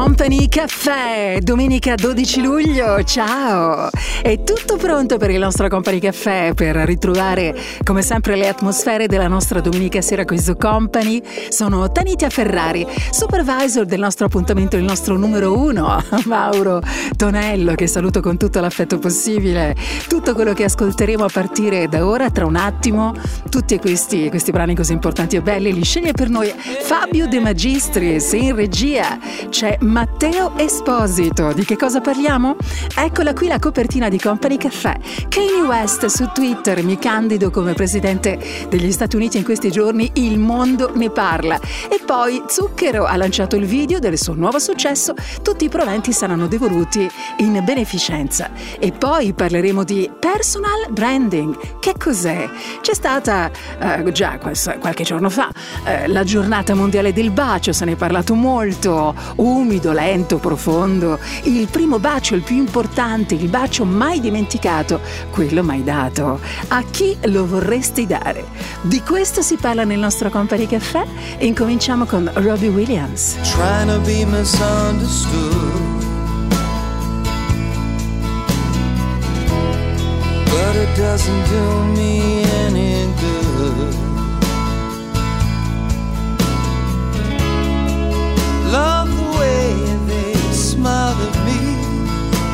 Company Caffè, domenica 12 luglio, ciao! È tutto pronto per il nostro Company Caffè per ritrovare come sempre le atmosfere della nostra domenica sera qui su Company. Sono Tanitia Ferrari, supervisor del nostro appuntamento, il nostro numero uno, Mauro Tonello, che saluto con tutto l'affetto possibile. Tutto quello che ascolteremo a partire da ora, tra un attimo, tutti questi, questi brani così importanti e belli li sceglie per noi Fabio De Magistris in regia. C'è Matteo Esposito. Di che cosa parliamo? Eccola qui la copertina di Company Caffè. Kanye West su Twitter mi candido come presidente degli Stati Uniti in questi giorni, il mondo ne parla. E poi Zucchero ha lanciato il video del suo nuovo successo, tutti i proventi saranno devoluti in beneficenza. E poi parleremo di personal branding. Che cos'è? C'è stata eh, già qualche giorno fa eh, la giornata mondiale del bacio, se ne è parlato molto, umido, lento, profondo, il primo bacio, il più importante, il bacio mai dimenticato, quello mai dato. A chi lo vorresti dare? Di questo si parla nel nostro Company Caffè e incominciamo con Robbie Williams. Trying to be misunderstood But it doesn't do me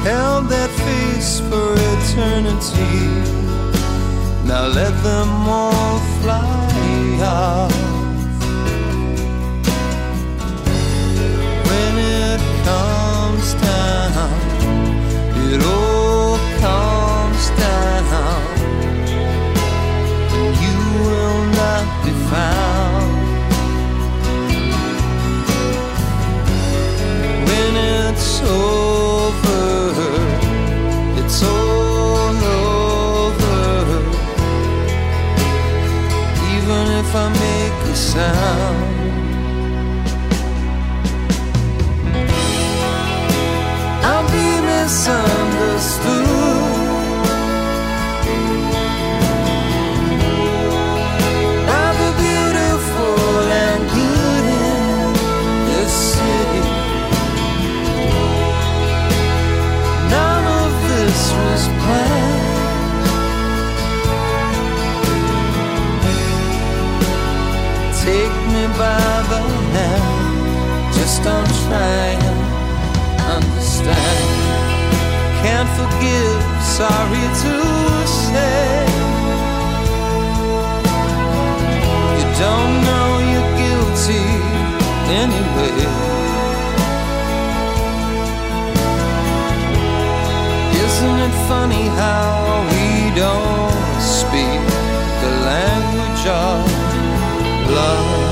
held that face for eternity. Now let them all fly off. When it comes down, it all comes down, and you will not be found. Sound. I'll be misunderstood. By hand. Just don't try and understand. Can't forgive, sorry to say. You don't know you're guilty anyway. Isn't it funny how we don't speak the language of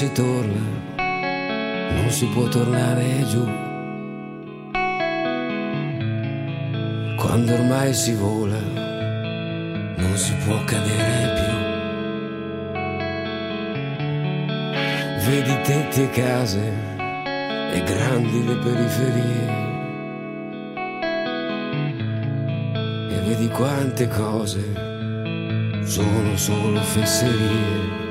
si torna, non si può tornare giù. Quando ormai si vola, non si può cadere più. Vedi tetti e case e grandi le periferie. Quante cose sono solo fesserie.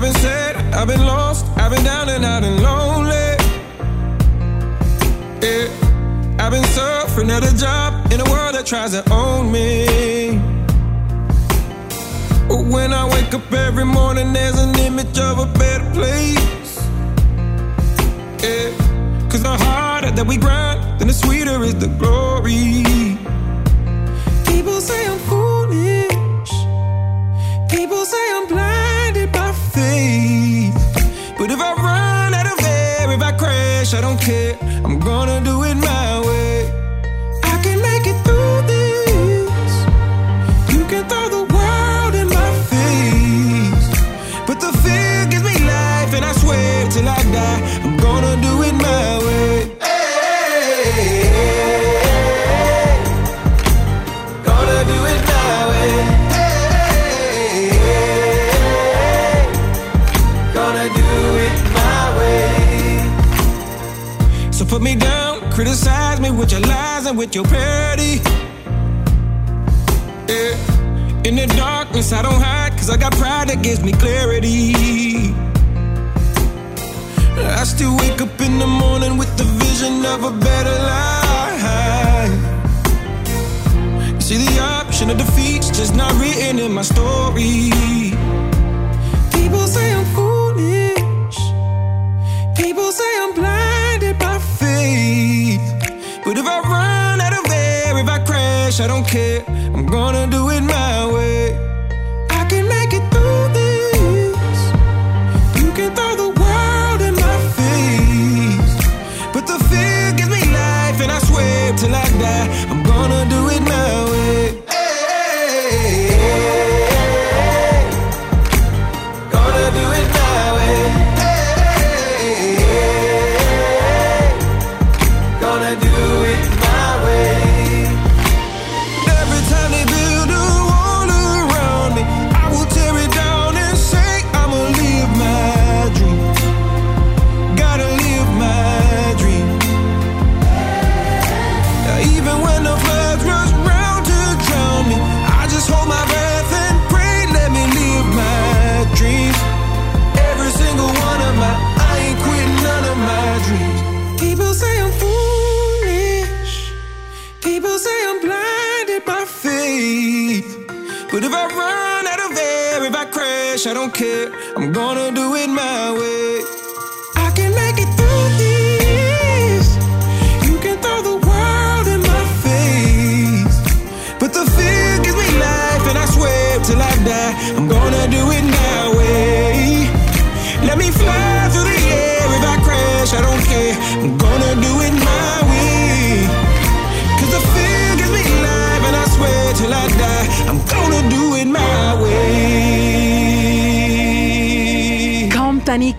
I've been sad, I've been lost, I've been down and out and lonely. Yeah, I've been suffering at a job in a world that tries to own me. But when I wake up every morning, there's an image of a better place. Yeah, cause the harder that we grind, then the sweeter is the glory. People say I'm foolish, people say I'm blind faith. But if I run out of air, if I crash, I don't care. I'm gonna do it my way. with your lies and with your parody. Yeah. In the darkness, I don't hide, cause I got pride that gives me clarity. I still wake up in the morning with the vision of a better life. See, the option of defeat's just not written in my story. People say I'm I don't care. I'm gonna do it my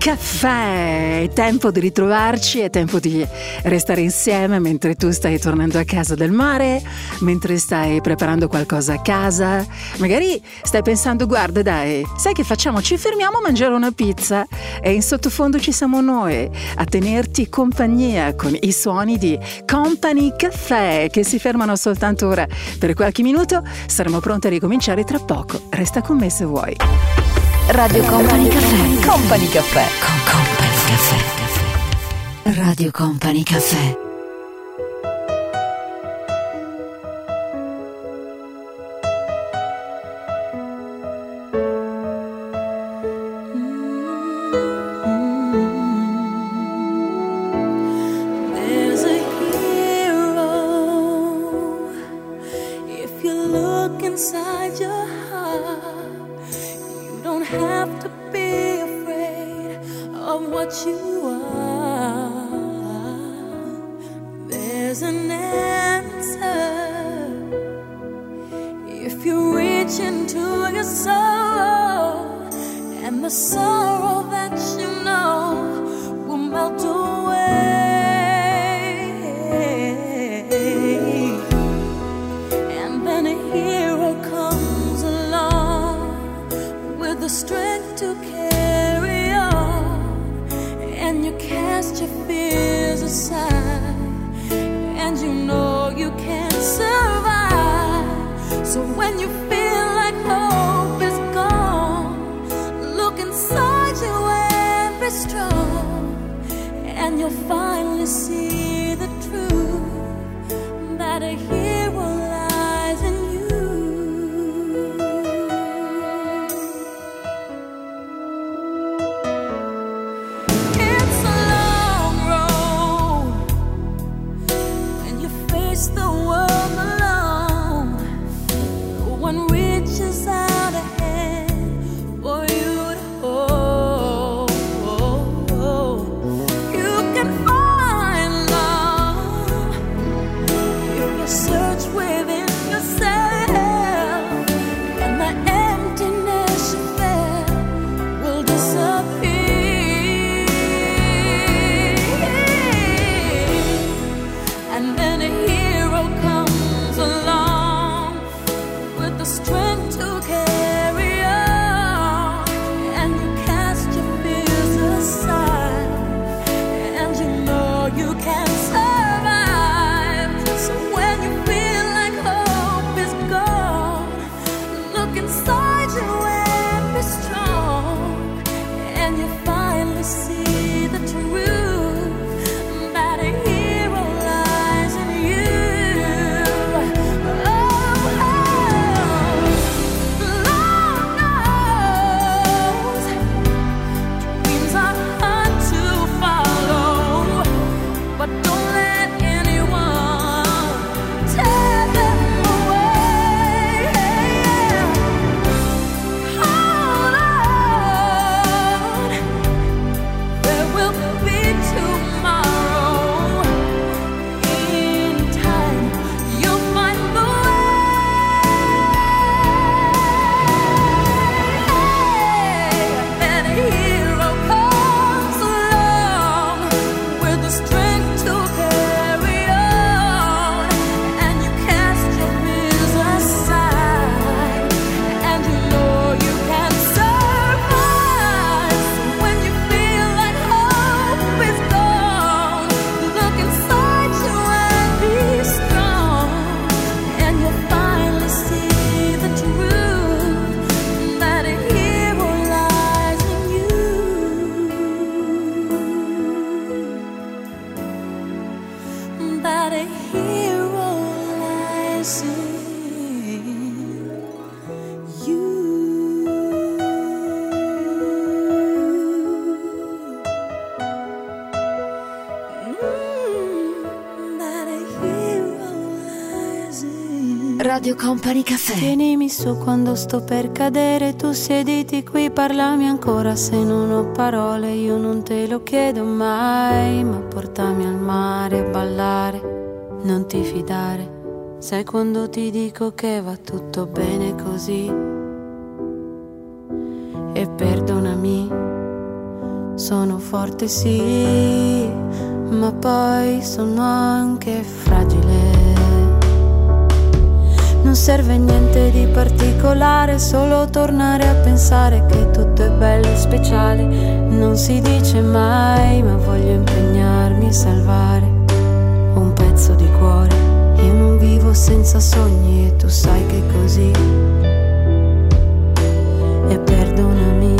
Caffè. È tempo di ritrovarci, è tempo di restare insieme mentre tu stai tornando a casa del mare, mentre stai preparando qualcosa a casa. Magari stai pensando, guarda dai, sai che facciamo? Ci fermiamo a mangiare una pizza e in sottofondo ci siamo noi a tenerti compagnia con i suoni di Company Caffè che si fermano soltanto ora per qualche minuto. Saremo pronti a ricominciare tra poco. Resta con me se vuoi. Radio Company Caffè. Company Caffè. Con Company Caffè. Radio Company Caffè. Radio Company Caffè. Tienimi su quando sto per cadere, tu siediti qui, parlami ancora se non ho parole, io non te lo chiedo mai, ma portami al mare a ballare, non ti fidare, sai quando ti dico che va tutto bene così. E perdonami sono forte sì, ma poi sono anche fragile. Non serve niente di particolare, solo tornare a pensare che tutto è bello e speciale. Non si dice mai, ma voglio impegnarmi a salvare un pezzo di cuore. Io non vivo senza sogni e tu sai che è così. E perdonami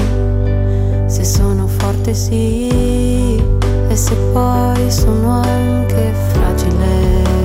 se sono forte sì, e se poi sono anche fragile.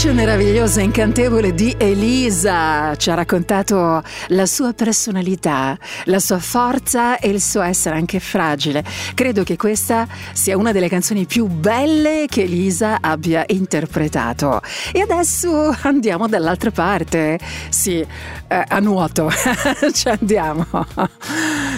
Voce meravigliosa e incantevole di Elisa ci ha raccontato la sua personalità, la sua forza e il suo essere anche fragile. Credo che questa sia una delle canzoni più belle che Elisa abbia interpretato. E adesso andiamo dall'altra parte. Sì, eh, a nuoto. ci andiamo.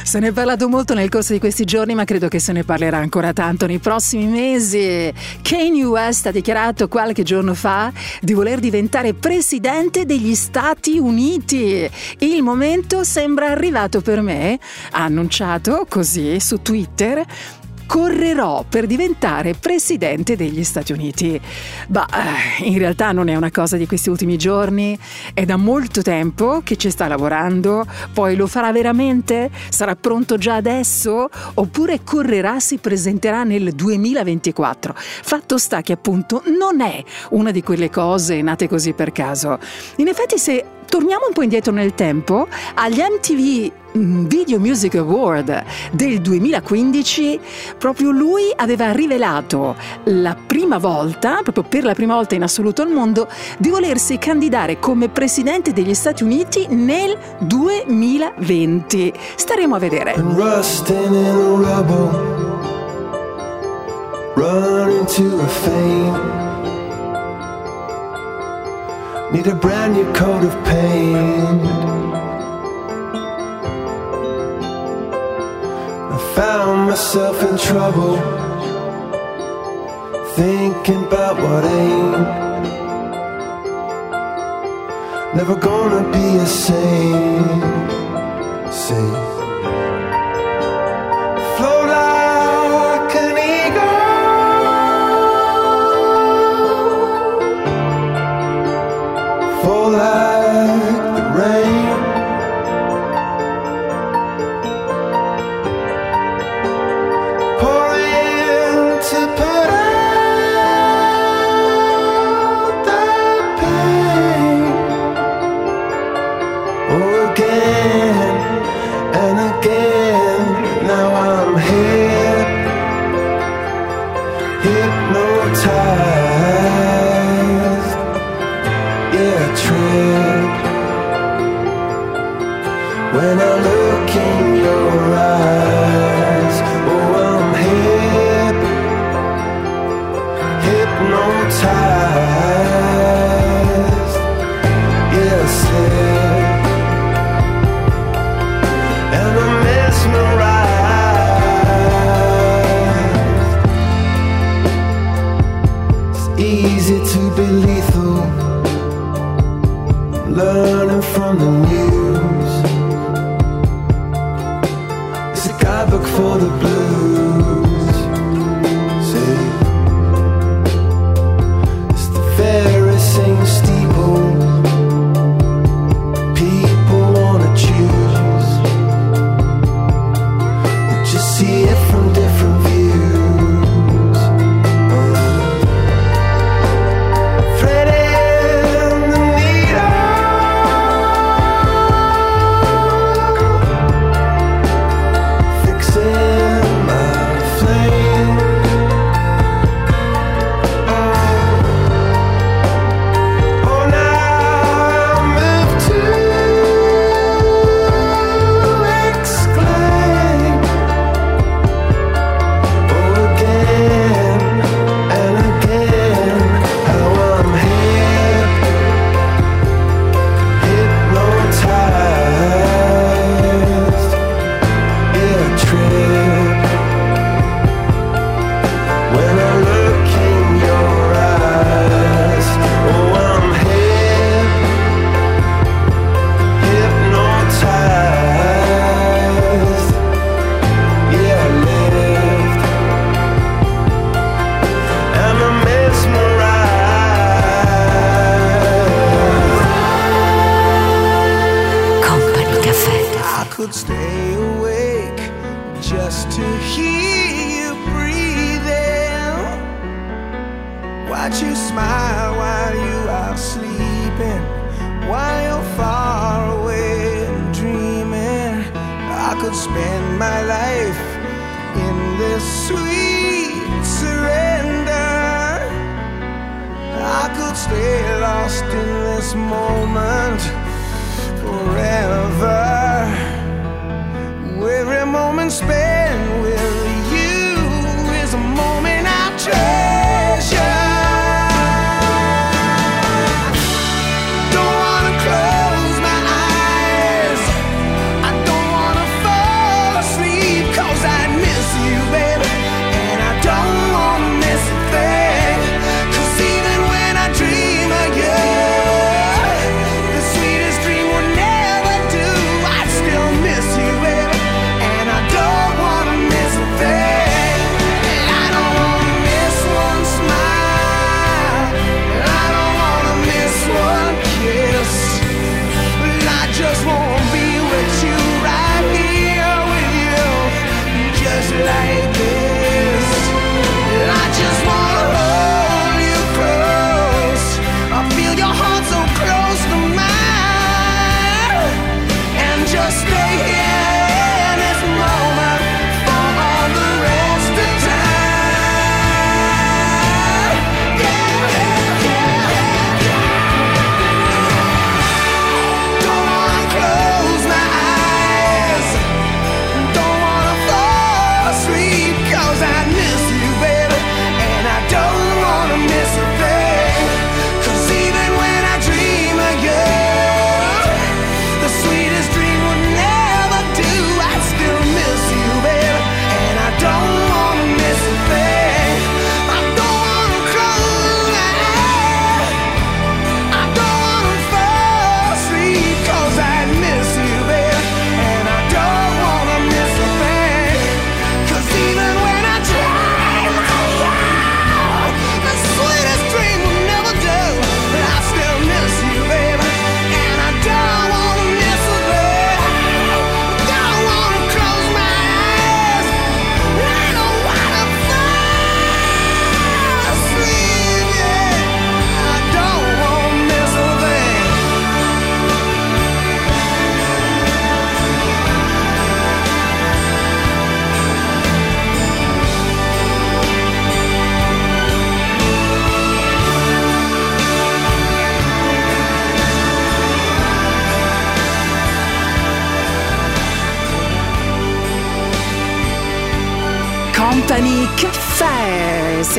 Se ne è parlato molto nel corso di questi giorni, ma credo che se ne parlerà ancora tanto nei prossimi mesi. Kanye West ha dichiarato qualche giorno fa di voler diventare presidente degli Stati Uniti. Il momento sembra arrivato per me, ha annunciato così su Twitter correrò per diventare presidente degli Stati Uniti. Bah, eh, in realtà non è una cosa di questi ultimi giorni, è da molto tempo che ci sta lavorando, poi lo farà veramente? Sarà pronto già adesso? Oppure correrà, si presenterà nel 2024? Fatto sta che appunto non è una di quelle cose nate così per caso. In effetti se torniamo un po' indietro nel tempo, agli MTV mm, Video Music Award del 2015, proprio lui aveva rivelato la prima volta, proprio per la prima volta in assoluto al mondo, di volersi candidare come presidente degli Stati Uniti nel 2020. Staremo a vedere. Running to a fame Need a brand new coat of paint. I found myself in trouble, thinking about what ain't. Never gonna be a saint. Saint.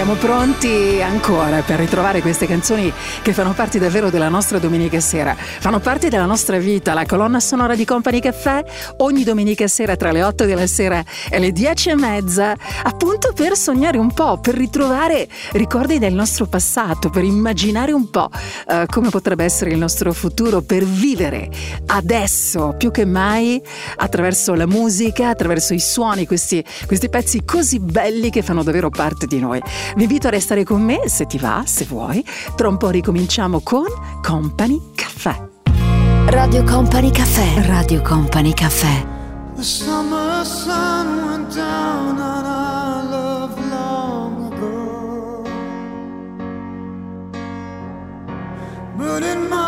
Siamo pronti ancora per ritrovare queste canzoni che fanno parte davvero della nostra domenica sera, fanno parte della nostra vita. La colonna sonora di Company Caffè ogni domenica sera tra le 8 della sera e le 10 e mezza, appunto per sognare un po', per ritrovare ricordi del nostro passato, per immaginare un po' uh, come potrebbe essere il nostro futuro, per vivere adesso più che mai attraverso la musica, attraverso i suoni, questi, questi pezzi così belli che fanno davvero parte di noi. Vi invito a restare con me se ti va, se vuoi. Tra un po' ricominciamo con Company Caffè. Radio Company Caffè. Radio Company Caffè. The summer sun went down on our love long ago. But in my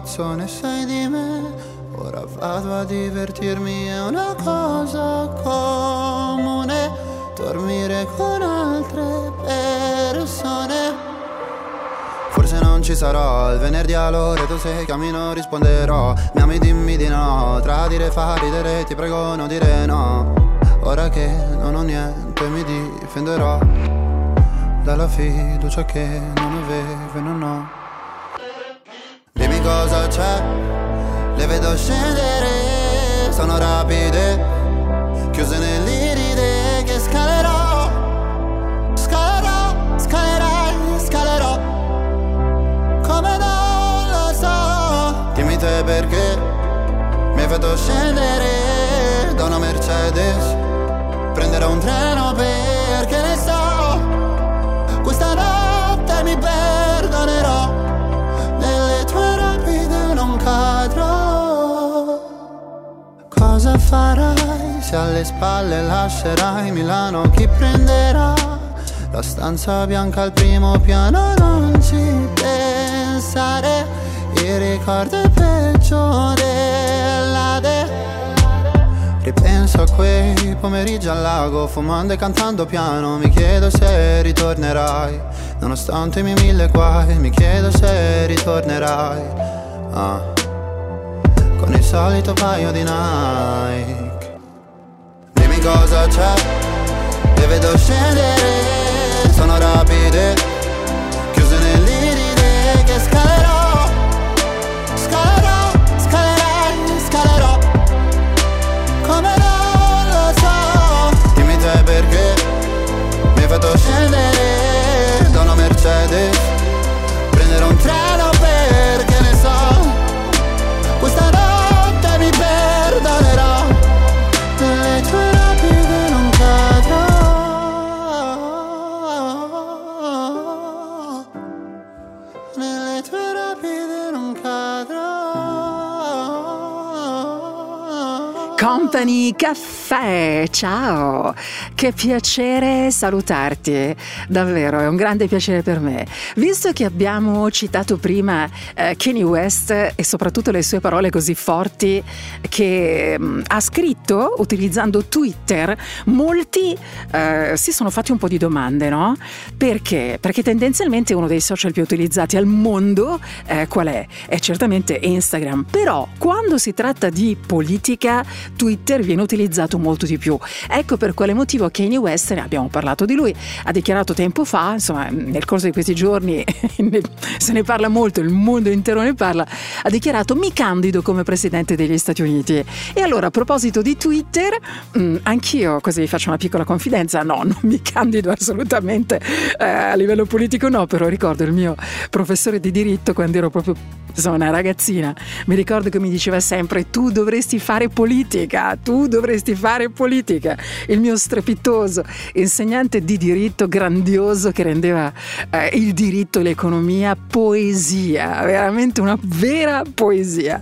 cazzo ne sai di me. Ora vado a divertirmi, è una cosa comune. Dormire con altre persone. Forse non ci sarò il venerdì all'ora tu se cammino risponderò. Mi ami dimmi di no Tradire fa ridere ti prego non dire no. Ora che non ho niente mi difenderò Dalla fiducia che non avevo vedo scendere. Sono rapide, chiuse nell'iride che scalerò, scalerò, scalerai, scalerò. Come non lo so, dimmi te perché mi vedo scendere da una Mercedes, prenderò un treno perché ne so, questa notte mi perdonerò. Nelle tue rapide non cade cosa farai? Se alle spalle lascerai Milano chi prenderà? La stanza bianca al primo piano non ci pensare Il ricordo è peggio de Ripenso a quei pomeriggi al lago Fumando e cantando piano Mi chiedo se ritornerai Nonostante i miei mille guai Mi chiedo se ritornerai ah. Con il solito paio di Nike. Dimmi cosa c'è E vedo scendere sono rapide Chiuse nell'iride che scalerò. Scalerò, scalerai, scalerò. Come non lo so. Dimmi te perché Mi hai fatto scendere da Mercedes cadrò Company Caffè, ciao! Che piacere salutarti, davvero è un grande piacere per me. Visto che abbiamo citato prima eh, Kanye West e soprattutto le sue parole così forti che mh, ha scritto utilizzando Twitter, molti eh, si sono fatti un po' di domande, no? Perché? Perché tendenzialmente uno dei social più utilizzati al mondo eh, qual è? È certamente Instagram, però quando si tratta di politica Twitter viene utilizzato molto di più. Ecco per quale motivo Kanye West, ne abbiamo parlato di lui, ha dichiarato tempo fa, insomma nel corso di questi giorni se ne parla molto, il mondo intero ne parla, ha dichiarato mi candido come presidente degli Stati Uniti. E allora a proposito di Twitter, mh, anch'io così faccio una piccola confidenza, no, non mi candido assolutamente eh, a livello politico, no, però ricordo il mio professore di diritto quando ero proprio insomma, una ragazzina, mi ricordo che mi diceva sempre tu dovresti fare politica, tu dovresti fare politica. Il mio strepitoso insegnante di diritto grandioso che rendeva eh, il diritto e l'economia poesia, veramente una vera poesia.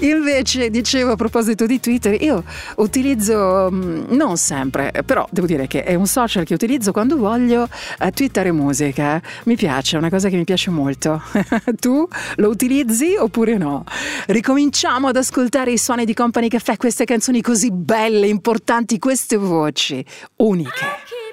Invece, dicevo a proposito di Twitter, io utilizzo mh, non sempre, però devo dire che è un social che utilizzo quando voglio eh, twittare musica. Mi piace, è una cosa che mi piace molto. tu lo utilizzi oppure no? Ricominciamo ad ascoltare i suoni di Company Caffè, queste canzoni così belle, importanti, queste voci uniche.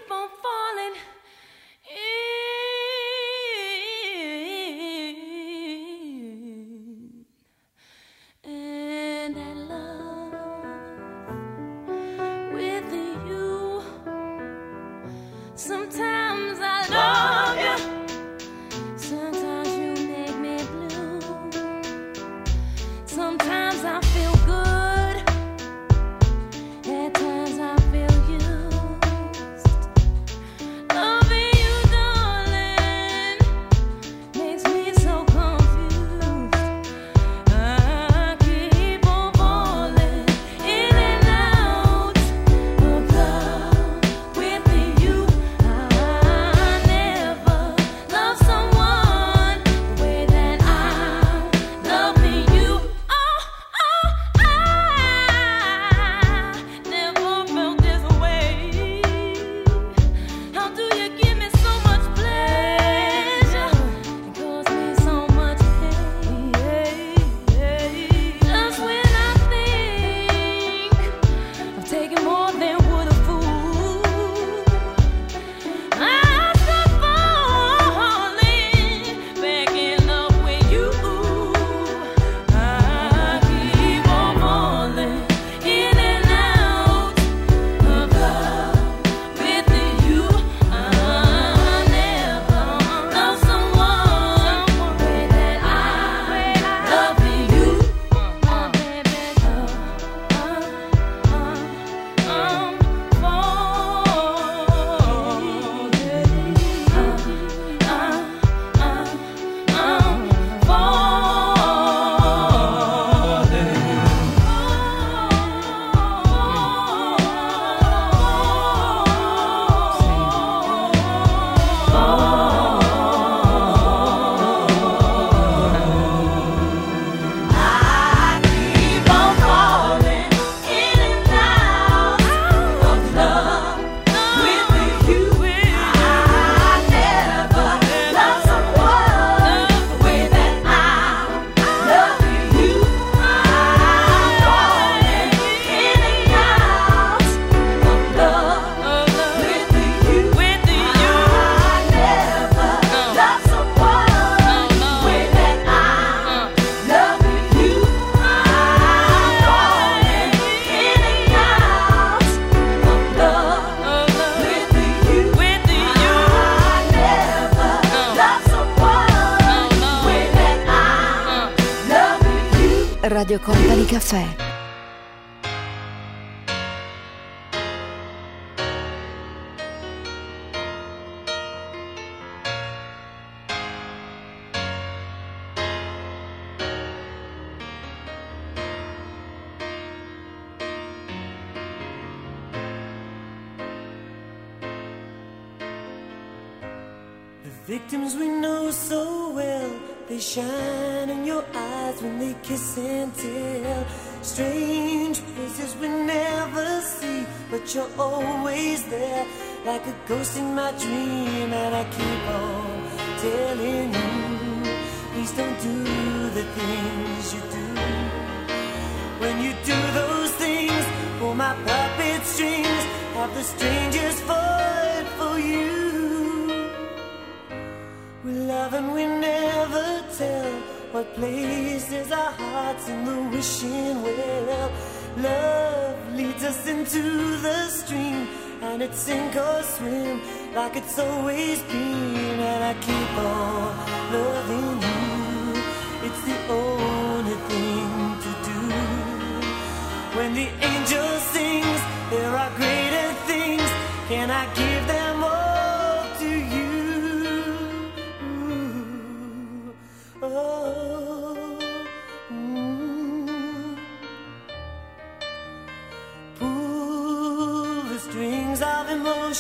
Company And we never tell what places our hearts in the wishing well. Love leads us into the stream, and it's sink or swim like it's always been. And I keep on loving you. It's the only thing to do. When the angel sings, there are greater things. Can I give them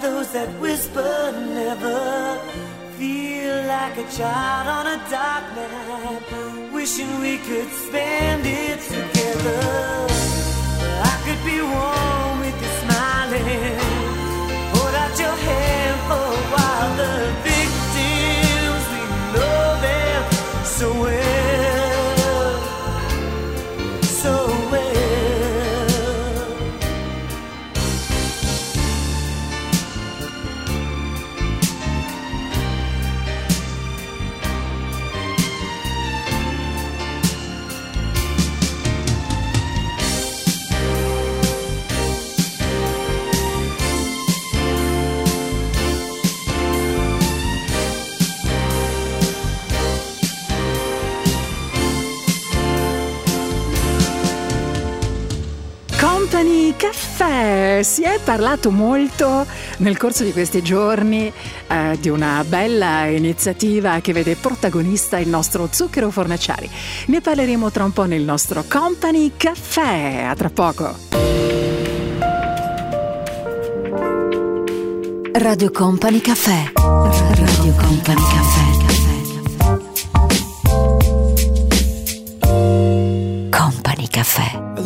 Those that whisper never. Feel like a child on a dark night. Wishing we could spend it together. Caffè. Si è parlato molto nel corso di questi giorni eh, di una bella iniziativa che vede protagonista il nostro Zucchero Fornaciari. Ne parleremo tra un po' nel nostro Company Caffè. A tra poco. Radio Company Caffè. Radio Company Caffè. Company Caffè.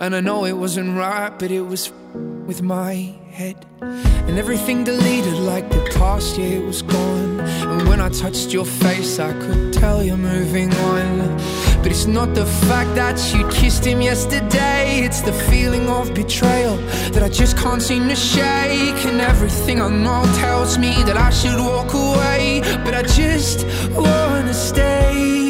And I know it wasn't right, but it was with my head. And everything deleted like the past year was gone. And when I touched your face, I could tell you're moving on. But it's not the fact that you kissed him yesterday, it's the feeling of betrayal that I just can't seem to shake. And everything I know tells me that I should walk away, but I just wanna stay.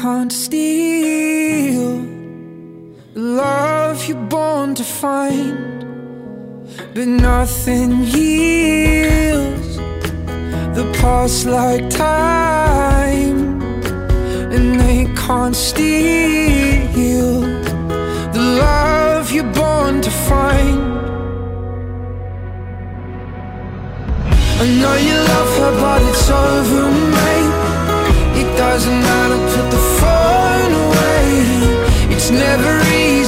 Can't steal the love you're born to find. But nothing heals the past like time, and they can't steal the love you're born to find. I know you love her, but it's over, mate. Doesn't matter, put the phone away. It's never easy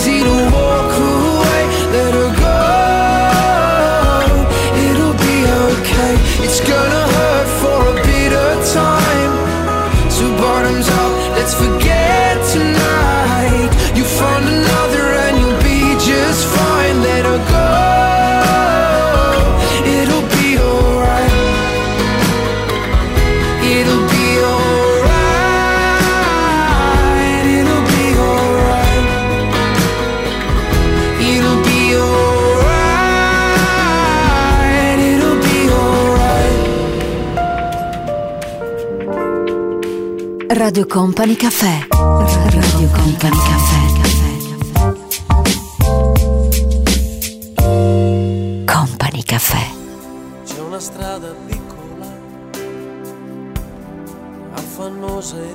Radio Company Caffè. Radio Company Caffè. Company Caffè. C'è una strada piccola, affannosa e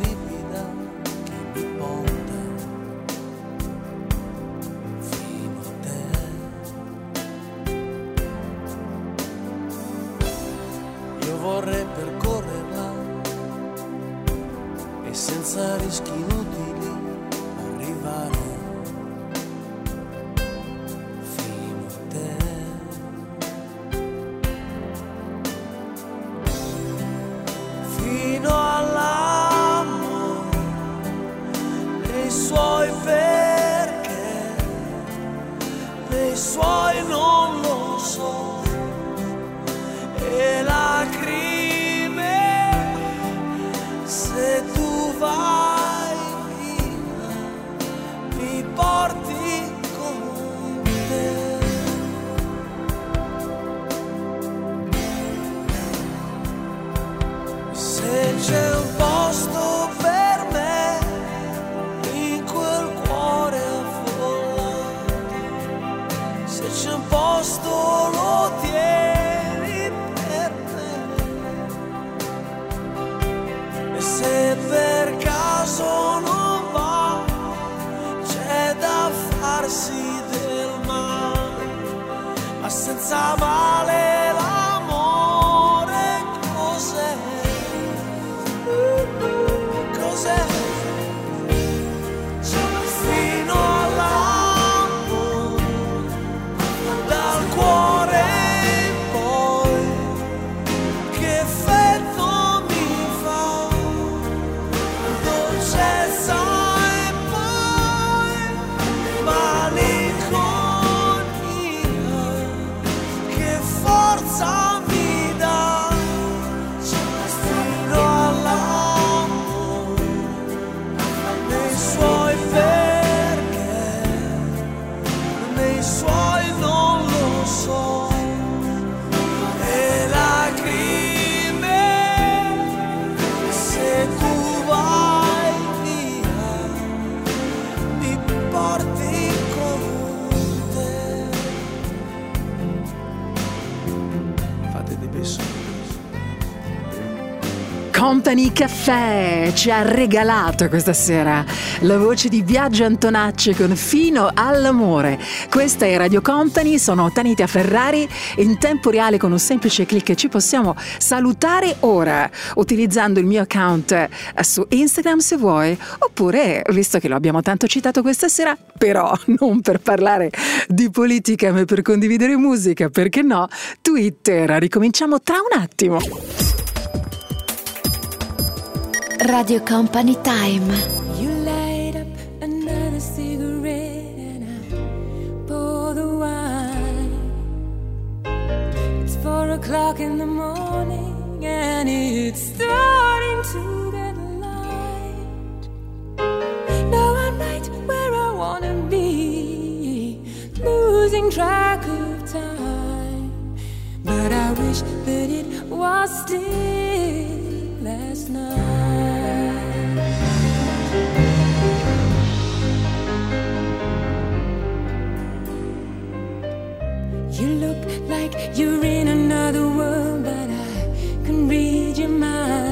Company Caffè ci ha regalato questa sera la voce di Biagio Antonacci con Fino all'amore. Questa è Radio Company, sono Tanita Ferrari. In tempo reale con un semplice clic ci possiamo salutare ora utilizzando il mio account eh, su Instagram se vuoi, oppure, visto che lo abbiamo tanto citato questa sera, però non per parlare di politica ma per condividere musica, perché no, Twitter. Ricominciamo tra un attimo. Radio Company Time. You light up another cigarette and I pour the wine. It's four o'clock in the morning and it's starting to get light. Now I'm right where I wanna be, losing track of time. But I wish that it was still last night. You look like you're in another world, but I can read your mind.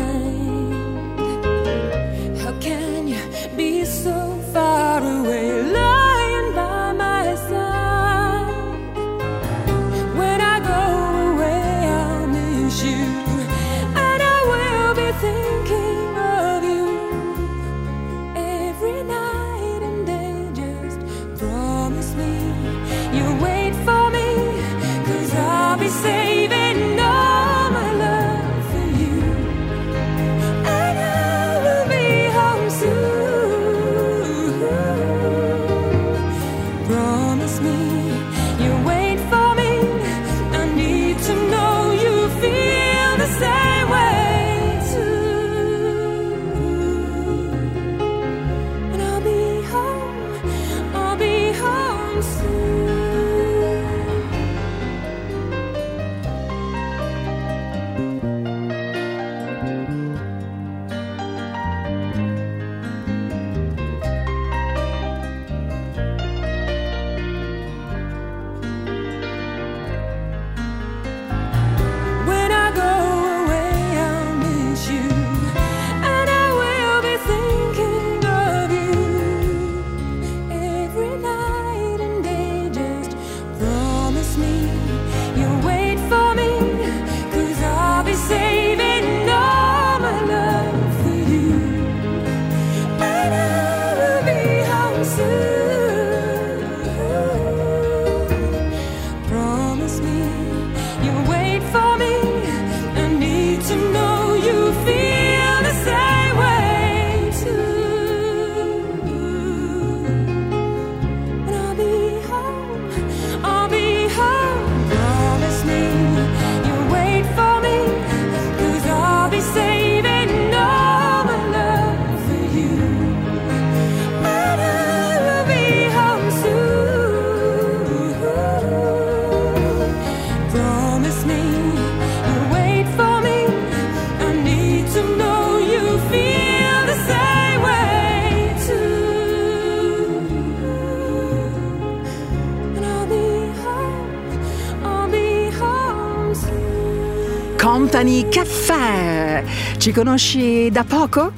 Conosci da poco?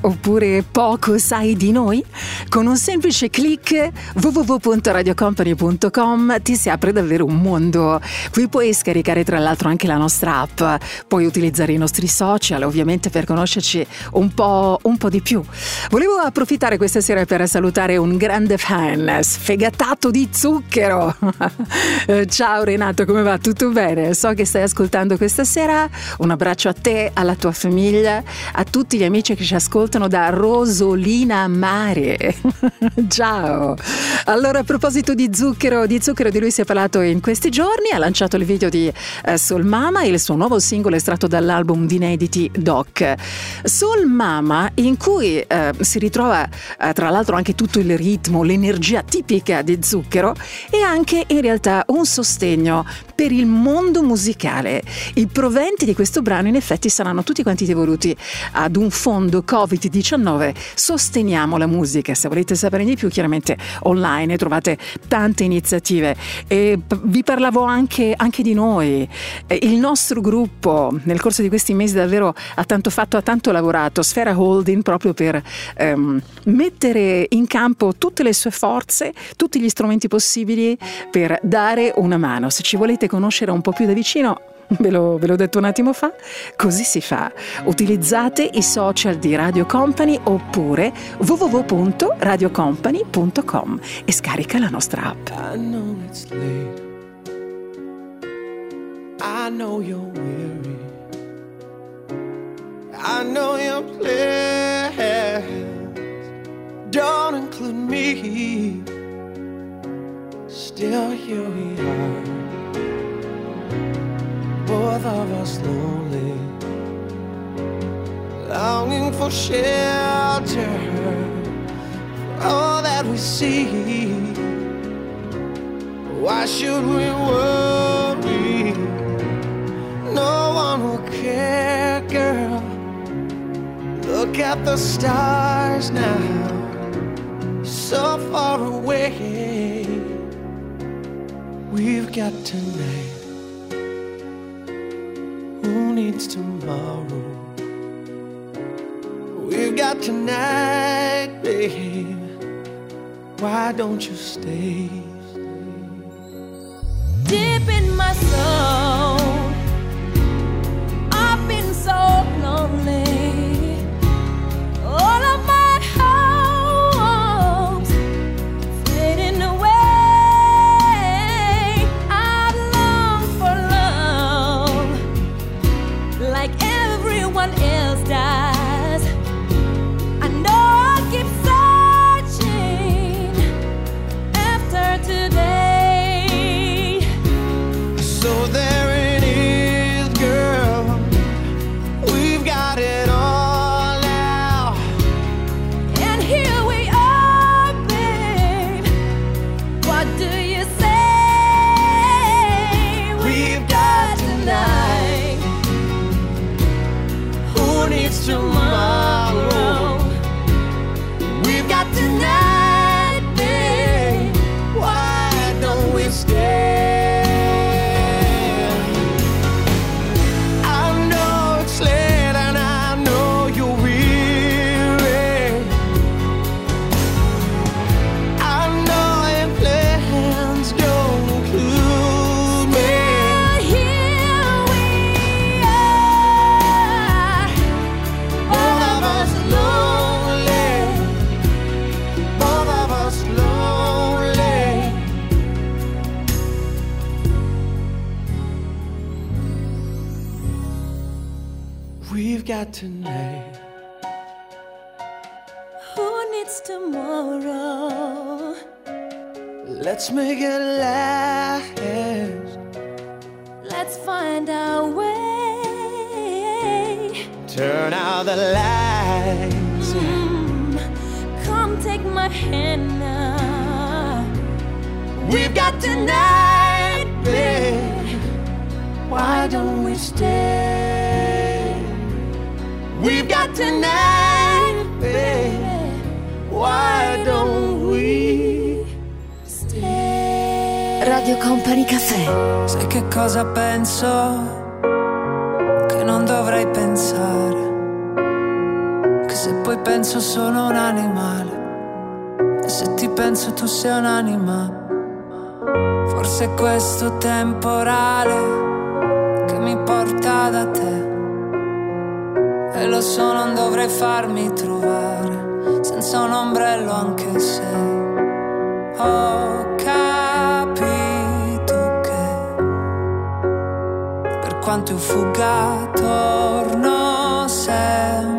Oppure poco sai di noi? Con un semplice clic www.radiocompany.com ti si apre davvero un mondo. Qui puoi scaricare tra l'altro anche la nostra app, puoi utilizzare i nostri social ovviamente per conoscerci un po', un po' di più. Volevo approfittare questa sera per salutare un grande fan, sfegatato di zucchero. Eh, Ciao Renato, come va? Tutto bene? So che stai ascoltando questa sera. Un abbraccio a te, alla tua famiglia, a tutti gli amici che ci ascoltano da Rosolina Mare. Ciao! Allora, a proposito di zucchero, di zucchero di lui si è parlato in questi giorni, ha lanciato il video di eh, Soul Mama, il suo nuovo singolo estratto dall'album di inediti Doc. Soul Mama, in cui eh, si ritrova eh, tra l'altro anche tutto il ritmo, l'energia tipica di zucchero e anche in realtà un sostegno per il mondo musicale. I proventi di questo brano in effetti saranno tutti quanti devoluti ad un fondo Covid-19 Sosteniamo la musica. Se volete sapere di più, chiaramente online trovate tante iniziative. E vi parlavo anche, anche di noi. Il nostro gruppo nel corso di questi mesi davvero ha tanto fatto, ha tanto lavorato. Sfera Holding proprio per ehm, mettere in campo tutte le sue forze, tutti gli strumenti possibili per dare una mano. Se ci volete conoscere un po' più da vicino, Ve, lo, ve l'ho detto un attimo fa? Così si fa. Utilizzate i social di Radio Company oppure www.radiocompany.com e scarica la nostra app. I know it's late. I know you're weary. I know your plans don't include me. Still, here we are. Both of us lonely, longing for shelter. For all that we see. Why should we worry? No one will care, girl. Look at the stars now, so far away. We've got tonight. Needs tomorrow? We've got tonight, babe. Why don't you stay? deep in my soul. I've been so lonely. Let's make it last. Let's find our way. Turn out the lights. Mm, Come take my hand now. We've got tonight, babe. Why don't we stay? We've got tonight, babe. Why don't Radio Company Caffè. Sai che cosa penso? Che non dovrei pensare. Che se poi penso sono un animale. E se ti penso tu sei un'anima. Forse questo temporale che mi porta da te. E lo so, non dovrei farmi trovare senza un ombrello anche se ho quanto io fugga torno sempre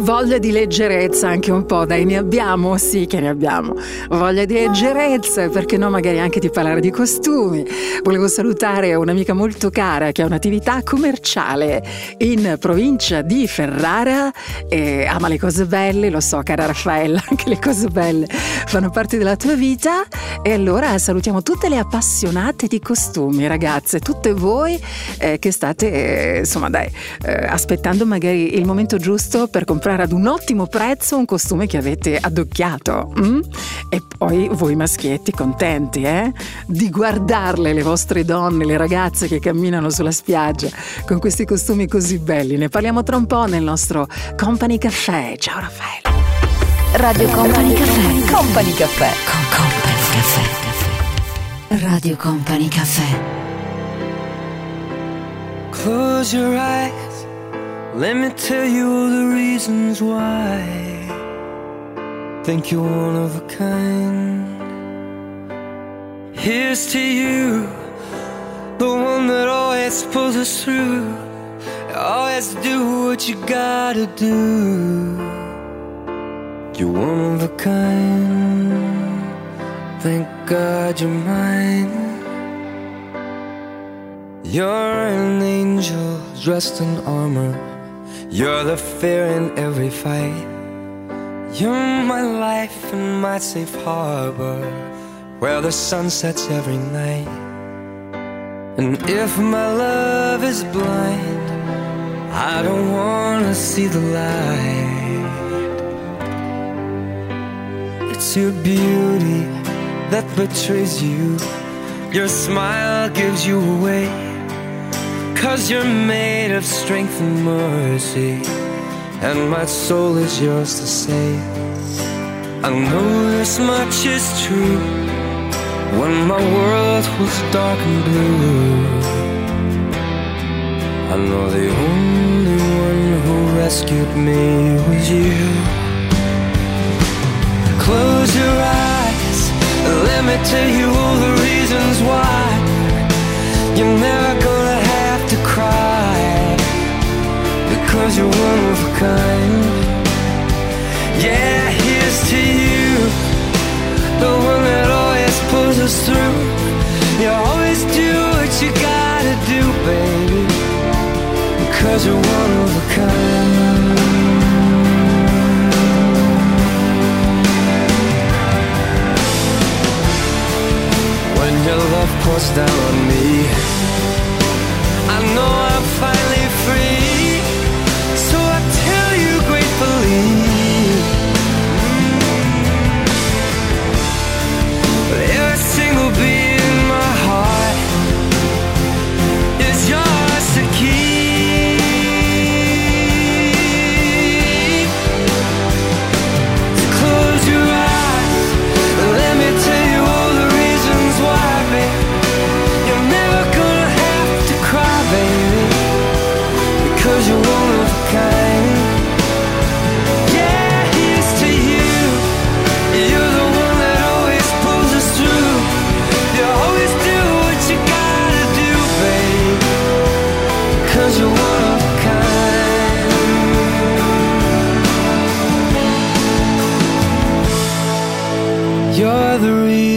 voglia di leggerezza anche un po', dai, ne abbiamo? Sì che ne abbiamo. Voglia di leggerezza, perché no, magari anche di parlare di costumi. Volevo salutare un'amica molto cara che ha un'attività commerciale in provincia di Ferrara e ama le cose belle, lo so cara Raffaella, anche le cose belle fanno parte della tua vita e allora salutiamo tutte le appassionate di costumi, ragazze, tutte voi eh, che state, eh, insomma dai, eh, aspettando magari il momento giusto per comprare ad un ottimo prezzo un costume che avete addocchiato. mm? E poi voi maschietti contenti, eh? Di guardarle le vostre donne, le ragazze che camminano sulla spiaggia con questi costumi così belli. Ne parliamo tra un po' nel nostro Company Caffè. Ciao Raffaele. Radio Company Caffè. Company Caffè. Con Company Caffè. Radio Company Caffè. Close your eyes. Let me tell you all the reasons why. Think you're one of a kind. Here's to you, the one that always pulls us through. Always do what you gotta do. You're one of a kind. Thank God you're mine. You're an angel dressed in armor. You're the fear in every fight. You're my life and my safe harbor where the sun sets every night. And if my love is blind, I don't wanna see the light. It's your beauty that betrays you. Your smile gives you away. Cause you're made of strength and mercy. And my soul is yours to save. I know this much is true. When my world was dark and blue, I know the only one who rescued me was you. Close your eyes, let me tell you all the reasons why you're never gonna because you're one of a kind. Yeah, here's to you, the one that always pulls us through. You always do what you gotta do, baby, because you're one of a kind. When your love pours down on me,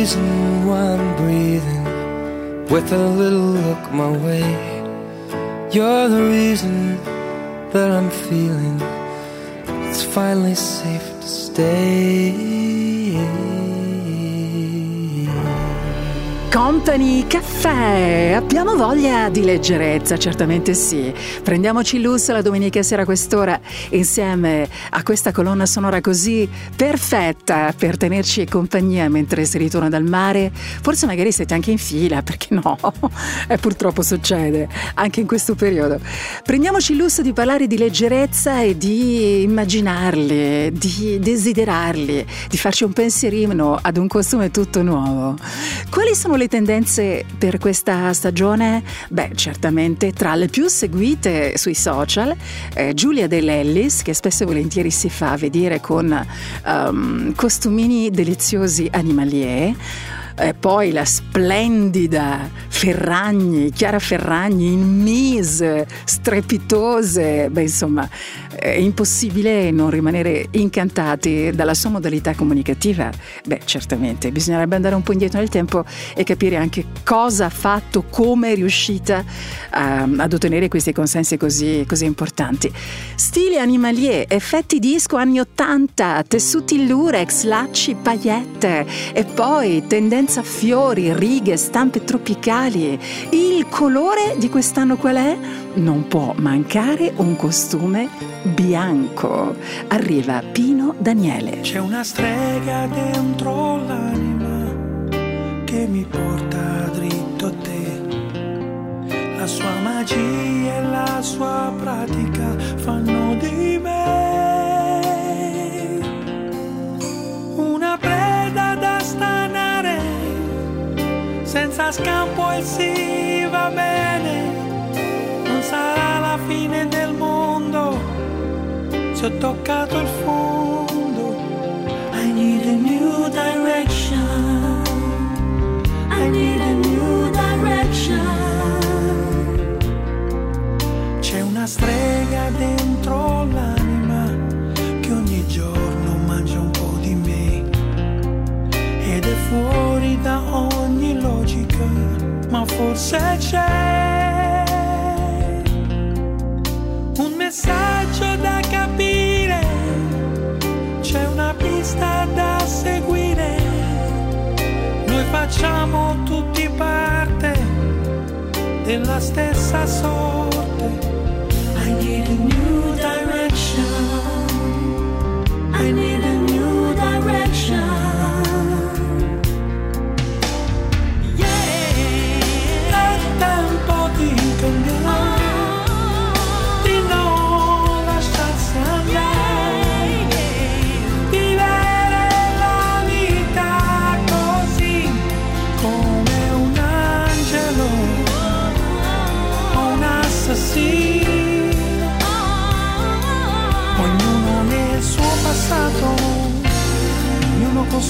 reason why I'm breathing with a little look my way. You're the reason that I'm feeling it's finally safe to stay. Company Caffè. Abbiamo voglia di leggerezza, certamente sì. Prendiaci il lusso la domenica sera a quest'ora insieme a questa colonna sonora così perfetta per tenerci compagnia mentre si ritorna dal mare. Forse magari siete anche in fila, perché no? E purtroppo succede anche in questo periodo. Prendiamoci il lusso di parlare di leggerezza e di immaginarli, di desiderarli, di farci un pensierino ad un costume tutto nuovo. Quali sono le tendenze per questa stagione? Beh, certamente tra le più seguite sui social, eh, Giulia Dell'Ellis, che spesso e volentieri si fa vedere con ehm, costumini deliziosi animalier. E poi la splendida Ferragni, Chiara Ferragni in mise strepitose. Beh, insomma, è impossibile non rimanere incantati dalla sua modalità comunicativa. Beh, certamente, bisognerebbe andare un po' indietro nel tempo e capire anche cosa ha fatto, come è riuscita a, ad ottenere questi consensi così, così importanti. Stili animalier, effetti disco anni 80, tessuti lurex, lacci, paillette e poi tendenza fiori, righe, stampe tropicali. Il colore di quest'anno qual è? Non può mancare un costume bianco. Arriva Pino Daniele. C'è una strega dentro l'anima che mi porta scampo e si va bene. Non sarà la fine del mondo se ho toccato il fondo. Forse c'è un messaggio da capire, c'è una pista da seguire, noi facciamo tutti parte della stessa sorte.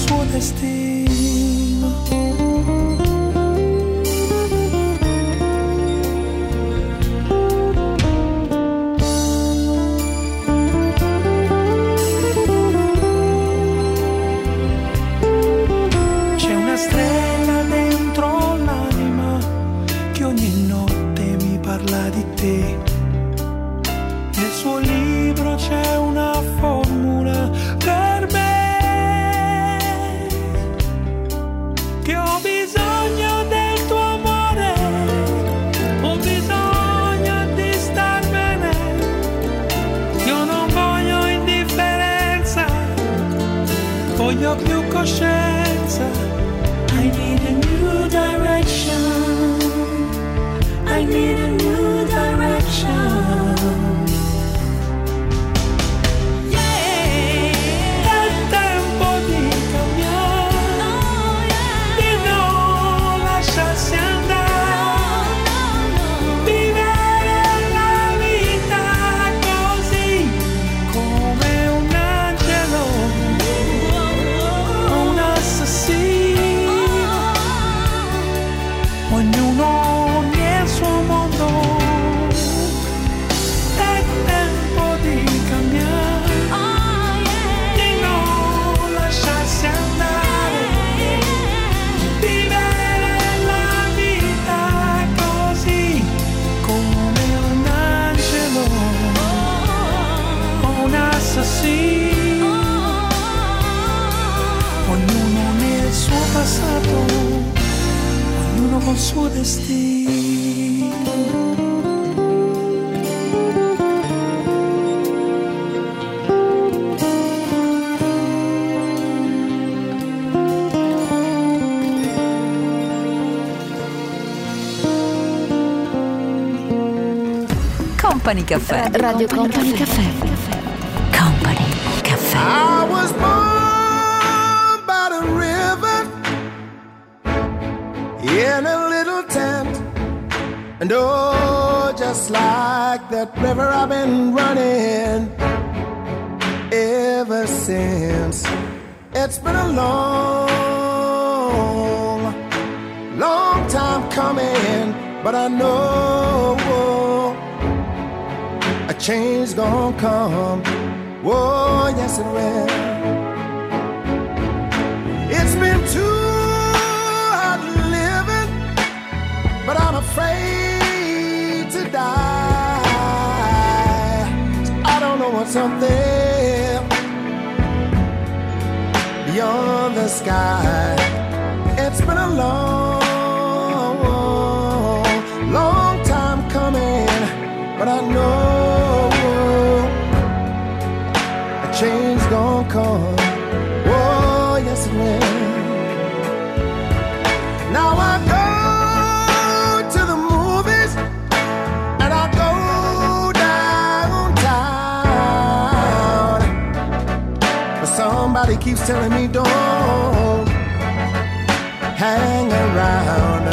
Suo destino. Company Caffè. Radio Company, Cafe. Caffè. Company Caffè. I was born by the river in a little tent. And oh, just like that river, I've been running ever since. It's been a long, long time coming, but I know change gonna come. Oh, yes, it will. It's been too hard living, but I'm afraid to die. I don't know what's up there beyond the sky. It's been a long, long time coming, but I know change gonna come. Oh, yes, it will. Now I go to the movies and I go downtown. But somebody keeps telling me don't hang around.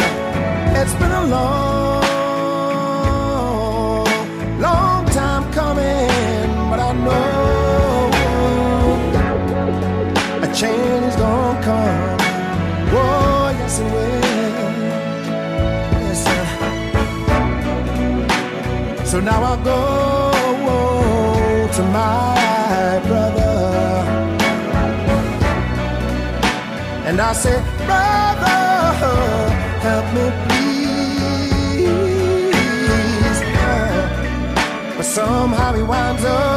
It's been a long, Now I go to my brother and I say, Brother, help me please. But somehow he winds up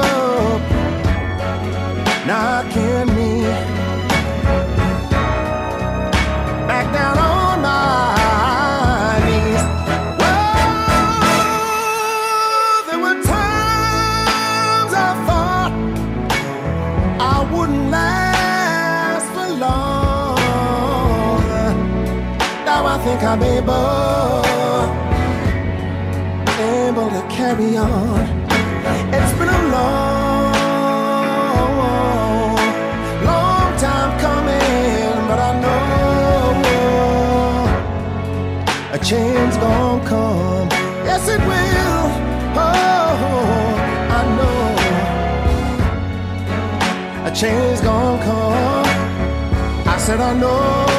I'm able, able to carry on. It's been a long, long time coming, but I know a change gonna come. Yes, it will. Oh, I know a change gonna come. I said I know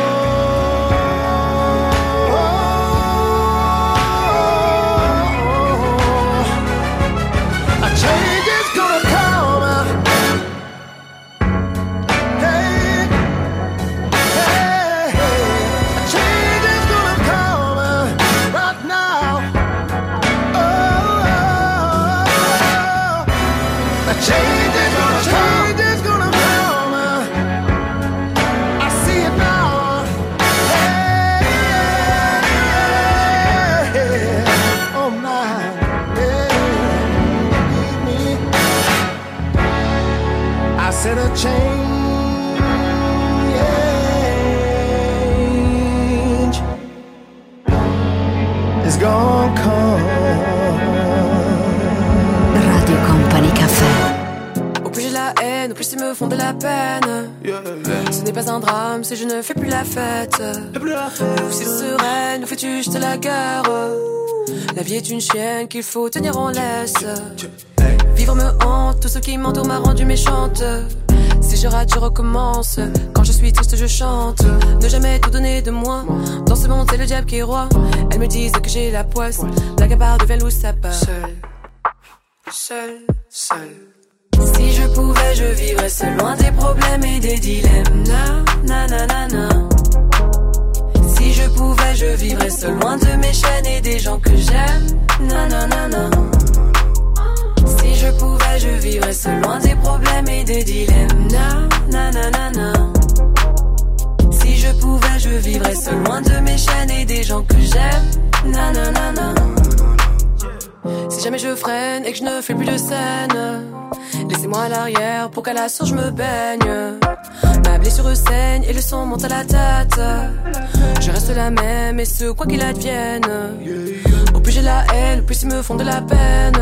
un drame si je ne fais plus la fête. Ou si sereine, nous fais-tu juste la guerre? La vie est une chienne qu'il faut tenir en laisse. Vivre me hante, tout ce qui m'entoure m'a rendu méchante. Si je rate, je recommence. Quand je suis triste, je chante. Ne jamais tout donner de moi. Dans ce monde, c'est le diable qui est roi. Elles me disent que j'ai la poisse. La gabarre devient loup sapin. Seul, seul, seul. Si je pouvais, je vivrais seul loin des problèmes et des dilemmes. Na, na, na, na. Si je pouvais, je vivrais seul loin de mes chaînes et des gens que j'aime. Na, na, na, na. Si je pouvais, je vivrais seul loin des problèmes et des dilemmes. Na, na, na, na, na. Si je pouvais, je vivrais seul loin de mes chaînes et des gens que j'aime. Na, na, na, na. Si jamais je freine et que je ne fais plus de scène, laissez-moi à l'arrière pour qu'à la source je me baigne. Ma blessure saigne et le sang monte à la tête. Je reste la même et ce quoi qu'il advienne. Au plus j'ai la haine, au plus ils me font de la peine.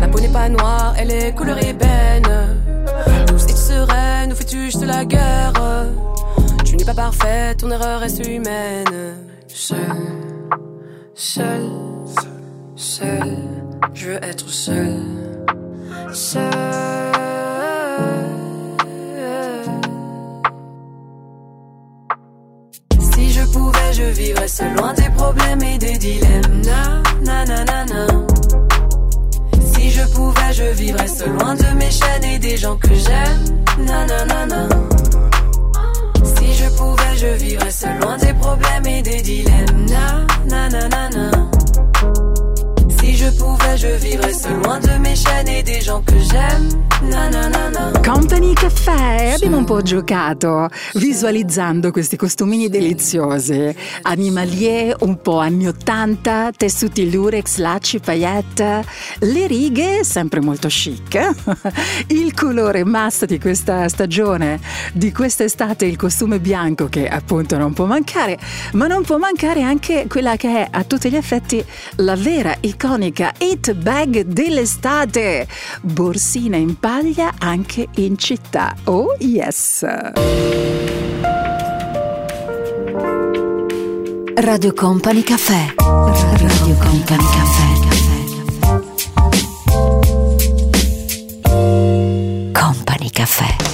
Ma peau n'est pas noire, elle est couleur ébène. Douce et sereine, nous fais-tu juste la guerre? Tu n'es pas parfaite, ton erreur reste humaine. Seul, seul, seul, je veux être seul. Seul. Si je pouvais, je vivrais seul loin des problèmes et des dilemmes. Na, na, na, na, na. Si je pouvais, je vivrais seul loin de mes chaînes et des gens que j'aime. Na, na, na, na. Si je pouvais, je vivrais seul loin des problèmes et des dilemmes. Na, na, na, na, na. Je pouvais, je vivrais seul. Loin de mes chaînes et des gens que j'aime. Company Caffè, abbiamo un po' giocato visualizzando questi costumini deliziosi, animalier un po' anni 80, tessuti lurex, lacci, paillette, le righe sempre molto chic, il colore must di questa stagione, di quest'estate il costume bianco che appunto non può mancare, ma non può mancare anche quella che è a tutti gli effetti la vera iconica hit bag dell'estate, borsina in paglia anche in città. Oh yes! Radio Company Caffè. Radio Company Caffè. Company Caffè.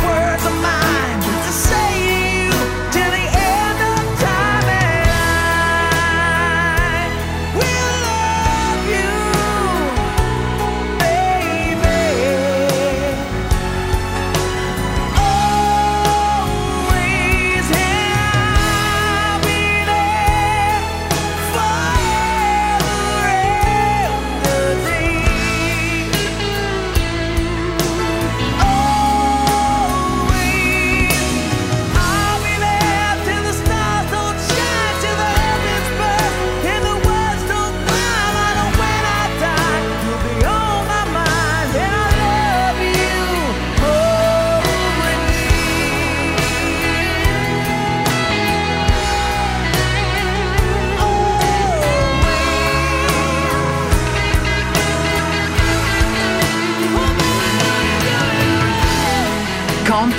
words of mine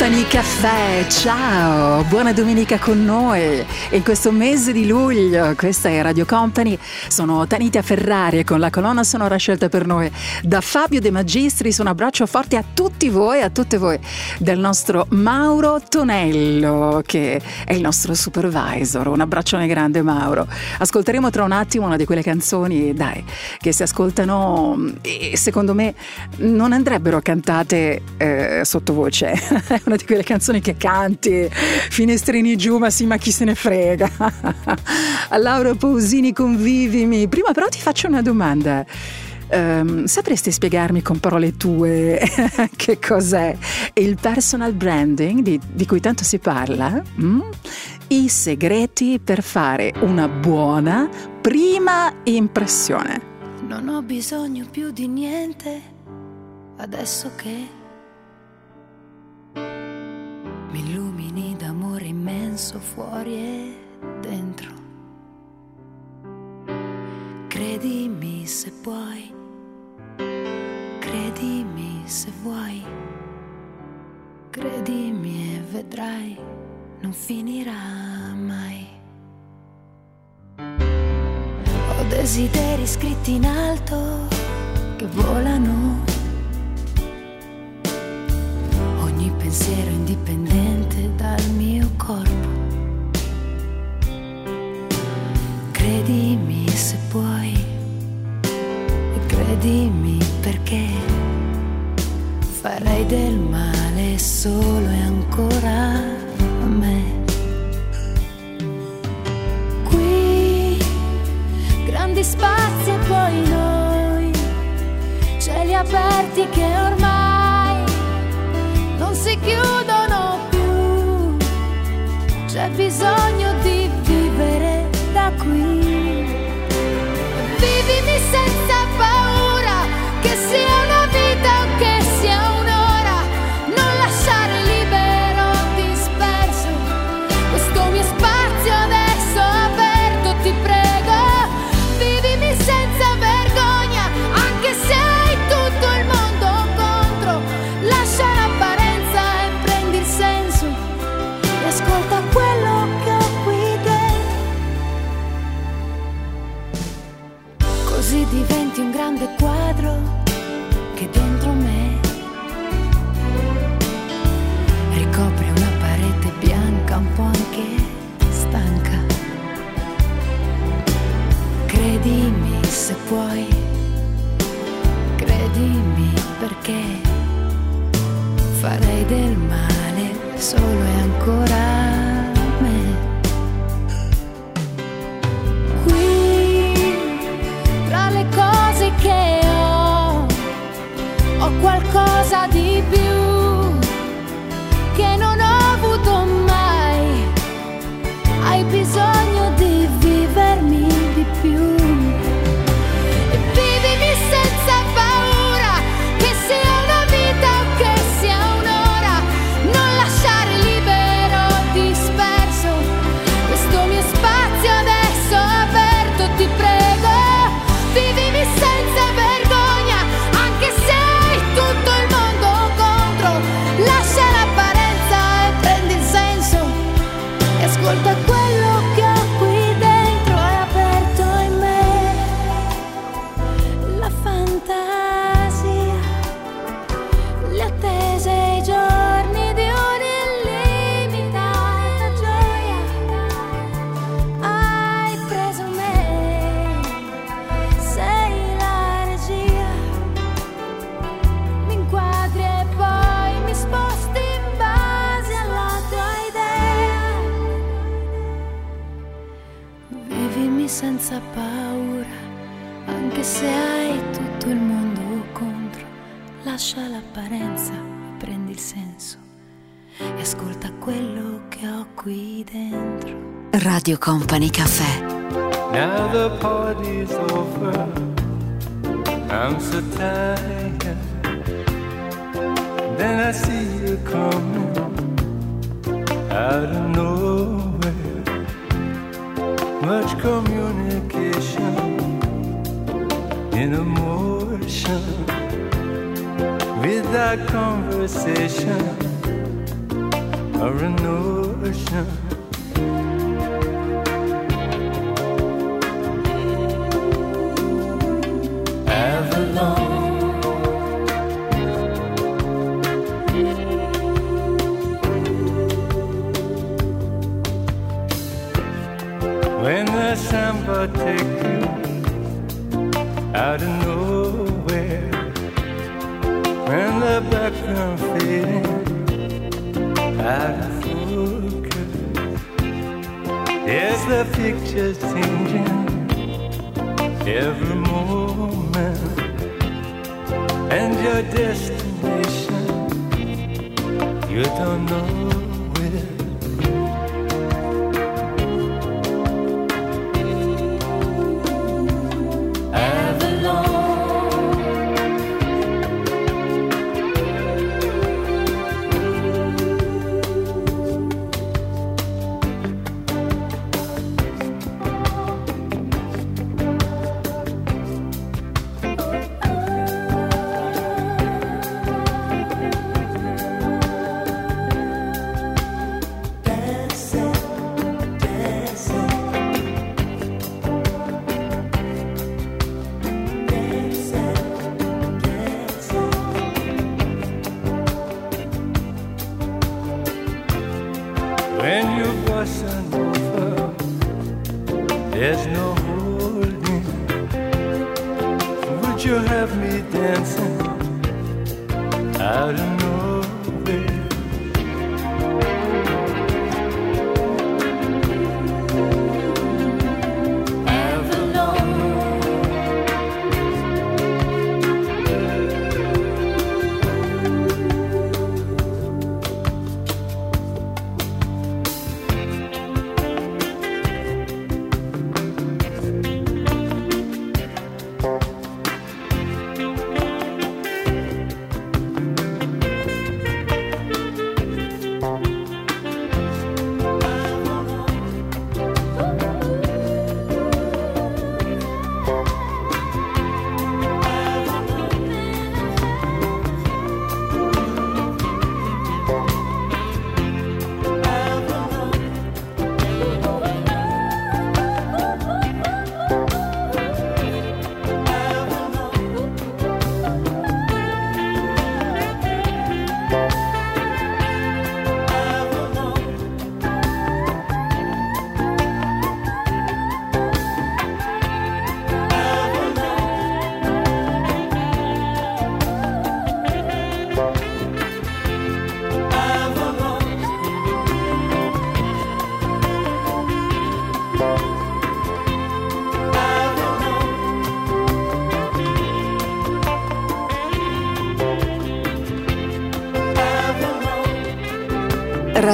Company Caffè, ciao, buona domenica con noi. In questo mese di luglio, questa è Radio Company, sono Tanita Ferrari e con la colonna sonora scelta per noi da Fabio De Magistris. Un abbraccio forte a tutti voi, a tutte voi, del nostro Mauro Tonello, che è il nostro supervisor. Un abbraccione grande, Mauro. Ascolteremo tra un attimo una di quelle canzoni, dai, che si ascoltano e secondo me non andrebbero cantate eh, sottovoce. Una di quelle canzoni che canti, finestrini giù, ma sì, ma chi se ne frega. A Laura Pausini, convivimi. Prima però ti faccio una domanda. ehm, sapresti spiegarmi con parole tue che cos'è il personal branding di, di cui tanto si parla? Mm? I segreti per fare una buona prima impressione. Non ho bisogno più di niente adesso che mi illumini d'amore immenso fuori e dentro. Credimi se puoi, credimi se vuoi, credimi e vedrai, non finirà mai. Ho desideri scritti in alto che volano. Ogni pensiero indipendente dal mio corpo. Credimi se puoi e credimi perché farei del male solo Radio Company Caffè. Samba take you out of nowhere, when the background fading out of focus, yes, the picture changing every moment. and your destination. You don't know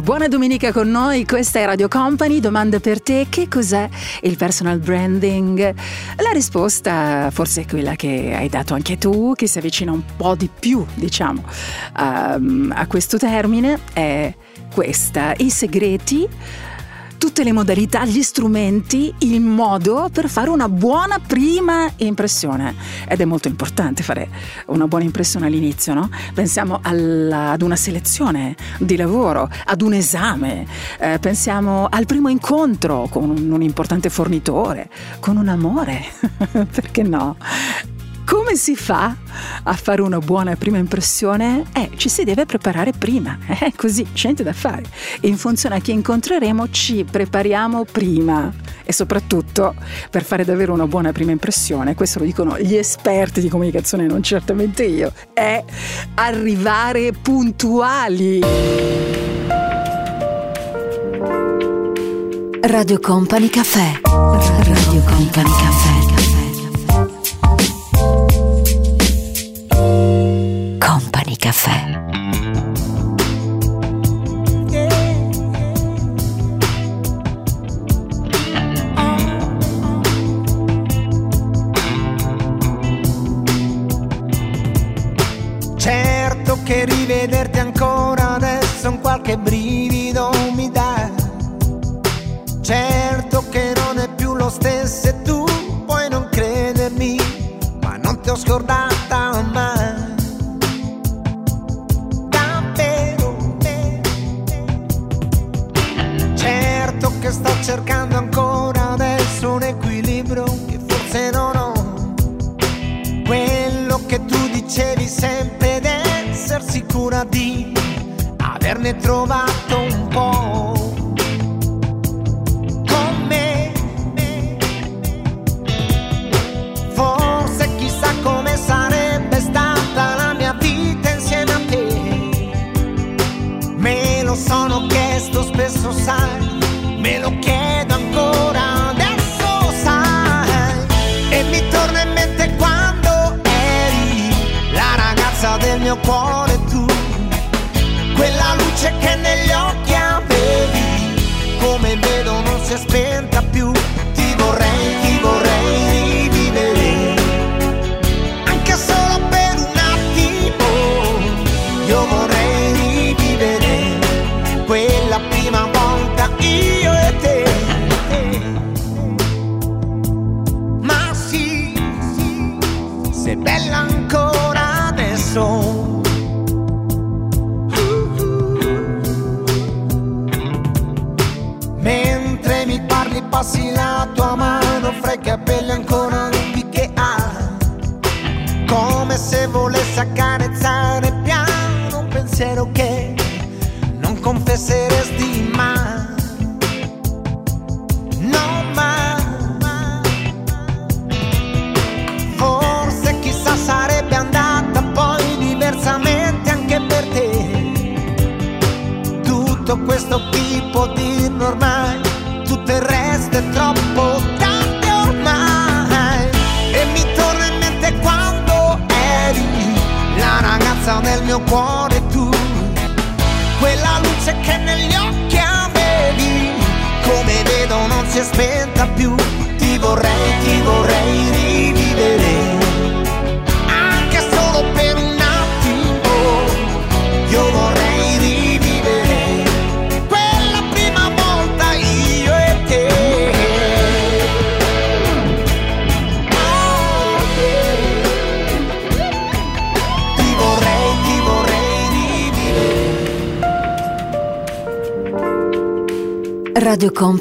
Buona domenica con noi, questa è Radio Company, domanda per te, che cos'è il personal branding? La risposta forse è quella che hai dato anche tu, che si avvicina un po' di più, diciamo, a, a questo termine, è questa, i segreti tutte le modalità, gli strumenti, il modo per fare una buona prima impressione. Ed è molto importante fare una buona impressione all'inizio, no? Pensiamo alla, ad una selezione di lavoro, ad un esame, eh, pensiamo al primo incontro con un, un importante fornitore, con un amore, perché no? Come si fa a fare una buona prima impressione? Eh, ci si deve preparare prima, eh, così, c'è niente da fare. In funzione a chi incontreremo ci prepariamo prima e soprattutto per fare davvero una buona prima impressione, questo lo dicono gli esperti di comunicazione, non certamente io, è arrivare puntuali. Radio Company Caffè. Radio Company Caffè. Caffè. Certo che rivederti ancora adesso un qualche brivido mi dà. Certo che non è più lo stesso e tu puoi non credermi, ma non ti ho scordata cercando ancora adesso un equilibrio che forse non ho. Quello che tu dicevi sempre ed essere sicura di averne trovato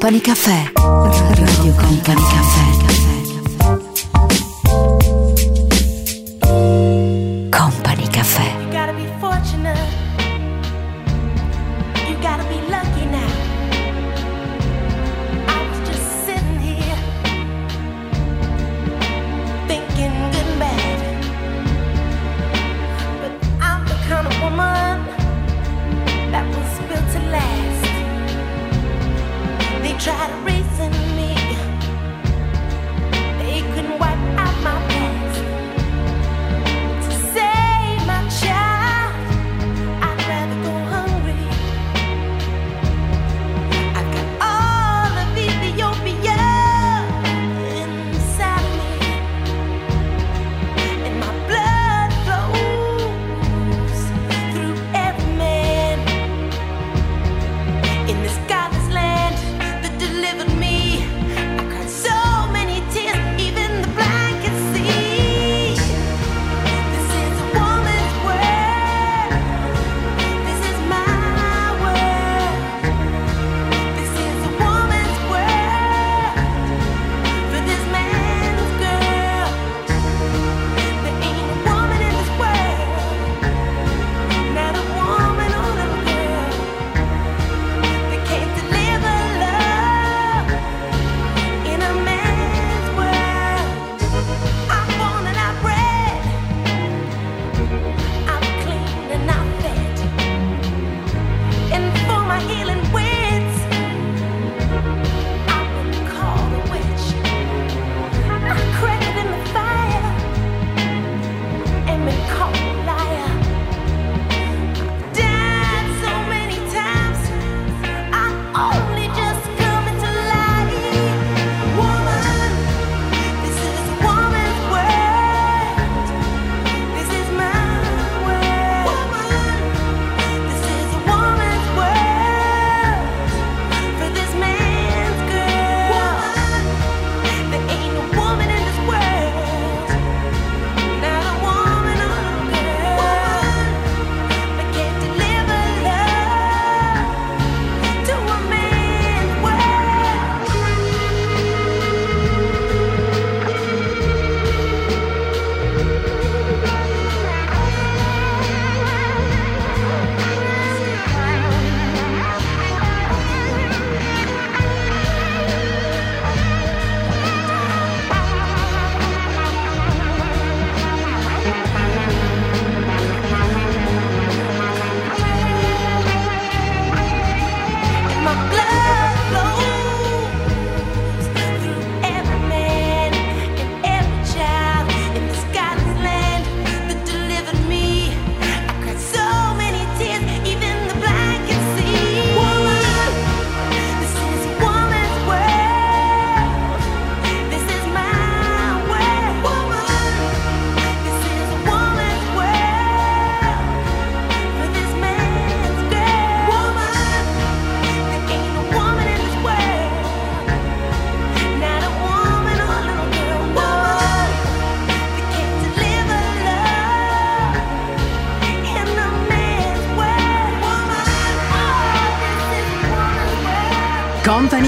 Company Caffè.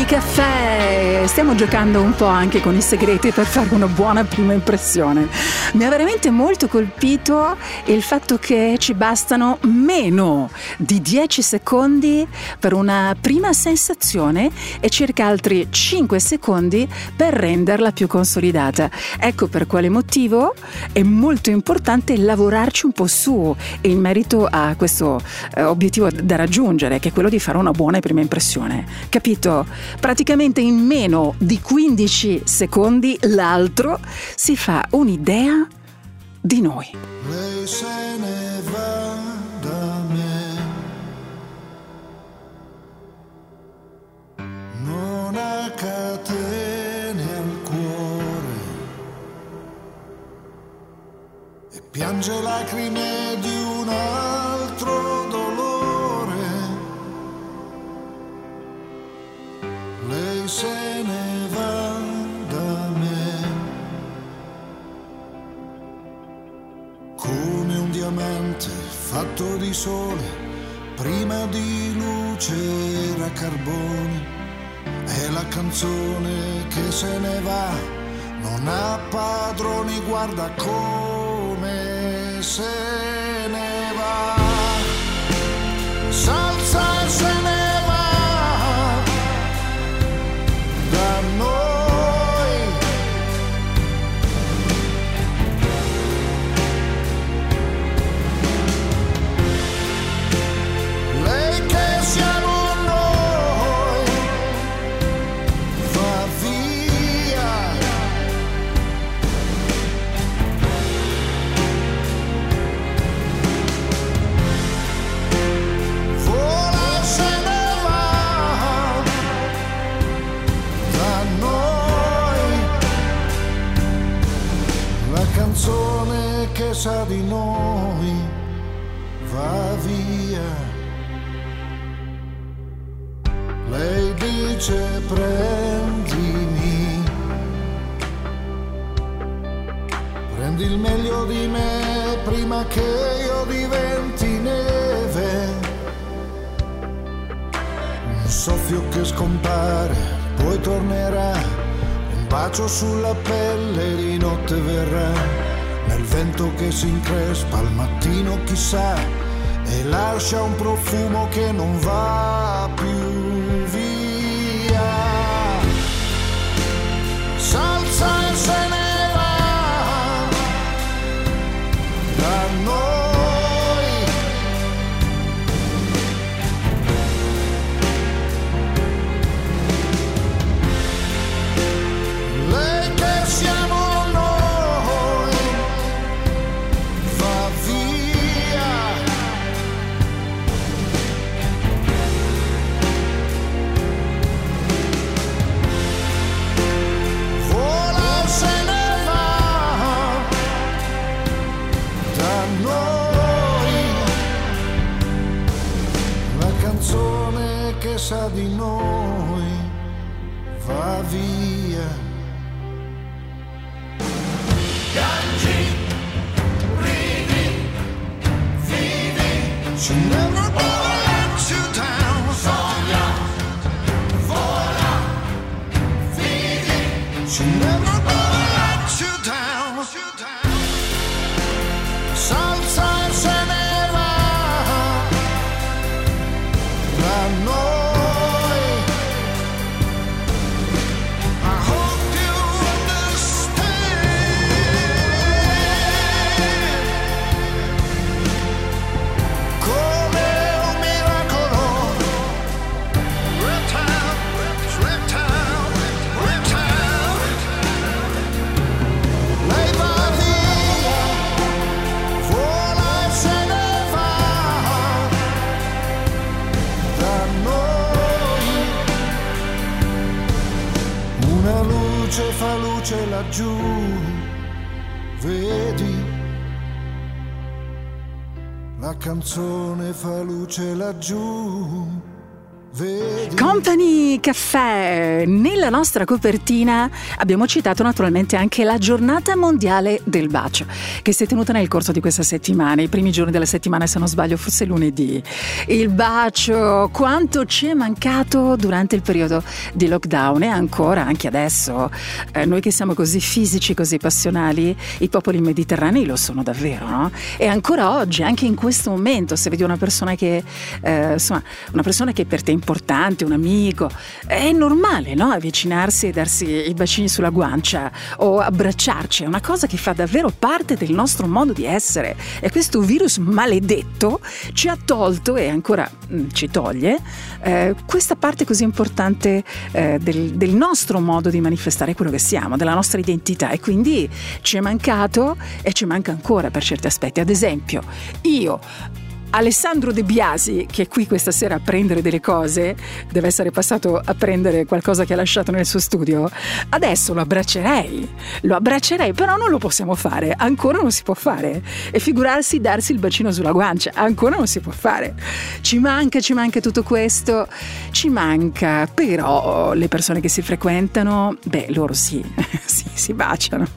Company Stiamo giocando un po' anche con i segreti per fare una buona prima impressione. Mi ha veramente molto colpito il fatto che ci bastano meno di 10 secondi per una prima sensazione e circa altri 5 secondi per renderla più consolidata. Ecco per quale motivo è molto importante lavorarci un po' su in merito a questo eh, obiettivo da raggiungere, che è quello di fare una buona prima impressione. Capito? Praticamente in meno di 15 secondi l'altro si fa un'idea di noi. Lei se ne va da me. Non ha catene al cuore. E piange lacrime di un altro se ne va da me. come un diamante fatto di sole, prima di luce era carbone, è la canzone che se ne va, non ha padroni, guarda come se ne va, salsa La canzone fa luce laggiù, Caffè. Nella nostra copertina abbiamo citato naturalmente anche la giornata mondiale del bacio, che si è tenuta nel corso di questa settimana, i primi giorni della settimana, se non sbaglio, fosse lunedì. Il bacio, quanto ci è mancato durante il periodo di lockdown e ancora anche adesso. Eh, noi che siamo così fisici, così passionali, i popoli mediterranei lo sono davvero, no? E ancora oggi, anche in questo momento, se vedi una persona che, eh, insomma, una persona che per te è importante, un amico, è normale, no? Avvicinarsi e darsi i bacini sulla guancia o abbracciarci, è una cosa che fa davvero parte del nostro modo di essere. E questo virus maledetto ci ha tolto e ancora mm, ci toglie eh, questa parte così importante eh, del, del nostro modo di manifestare quello che siamo, della nostra identità e quindi ci è mancato e ci manca ancora per certi aspetti. Ad esempio, io Alessandro De Biasi, che è qui questa sera a prendere delle cose, deve essere passato a prendere qualcosa che ha lasciato nel suo studio, adesso lo abbraccerei, lo abbraccerei, però non lo possiamo fare, ancora non si può fare. E figurarsi darsi il bacino sulla guancia, ancora non si può fare. Ci manca, ci manca tutto questo, ci manca, però le persone che si frequentano, beh, loro sì, sì si baciano,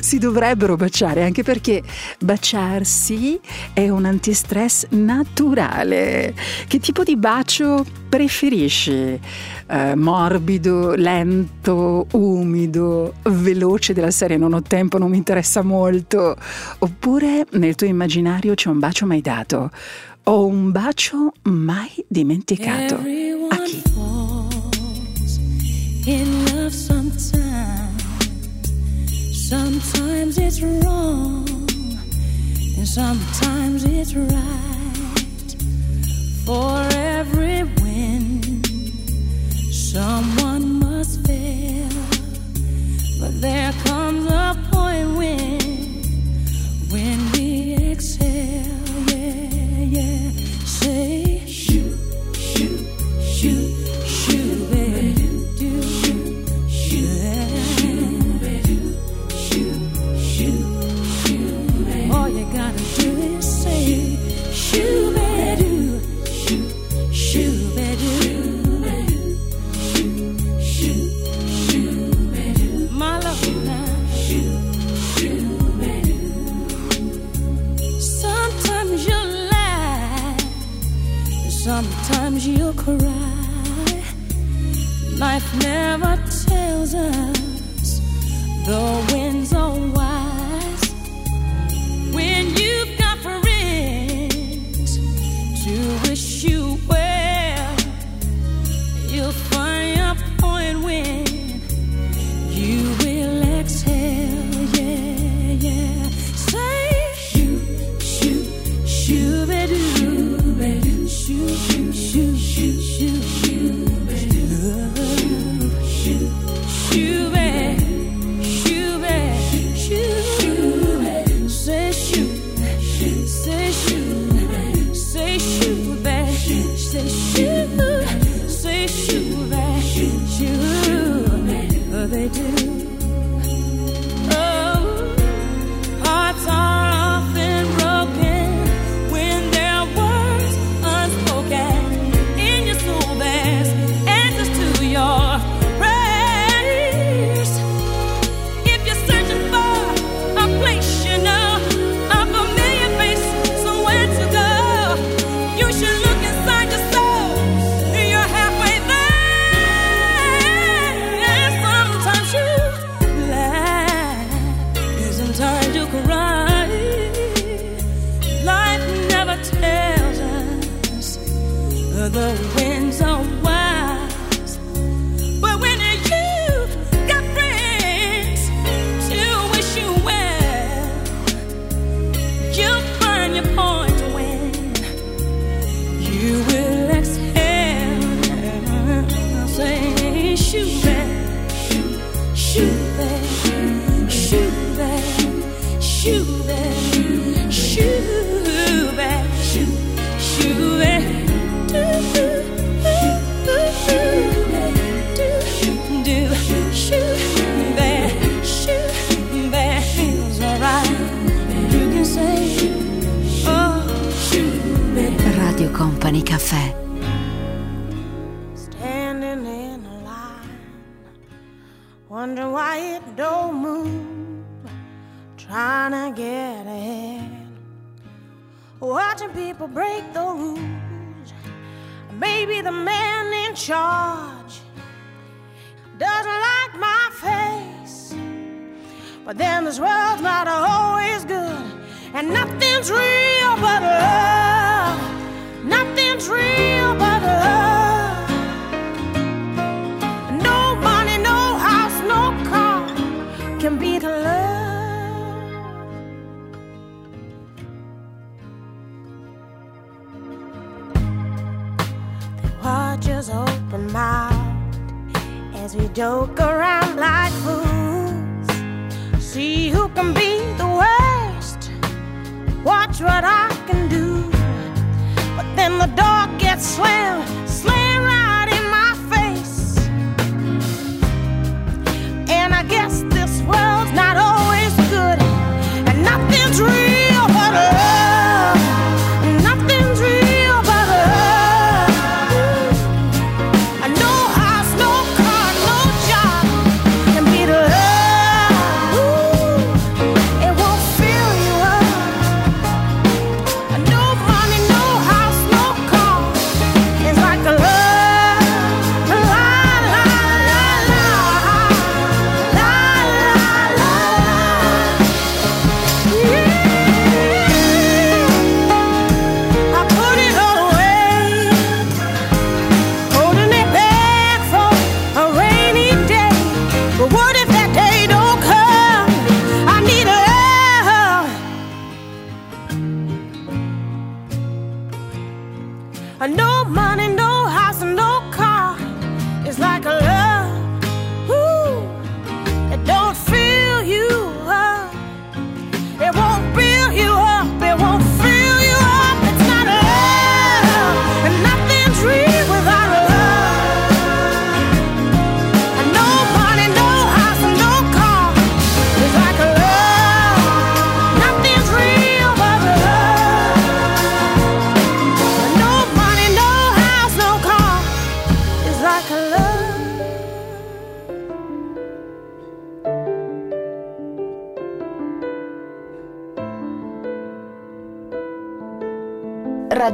si dovrebbero baciare, anche perché baciarsi è un antistress naturale. Che tipo di bacio preferisci? Eh, morbido, lento, umido, veloce della serie non ho tempo, non mi interessa molto? Oppure nel tuo immaginario c'è un bacio mai dato? O un bacio mai dimenticato? A chi? in love sometimes. Sometimes it's wrong, and sometimes it's right. For every win, someone must fail. But there comes a point when, when we exhale, yeah, yeah. Say, shoot, shoot, shoot, sometimes you cry. Life never tells us the winds are wise. When you've got friends to wish you well, you'll find a point when you will exhale. Yeah, yeah. Say, shoot, shoot, shoot, they do.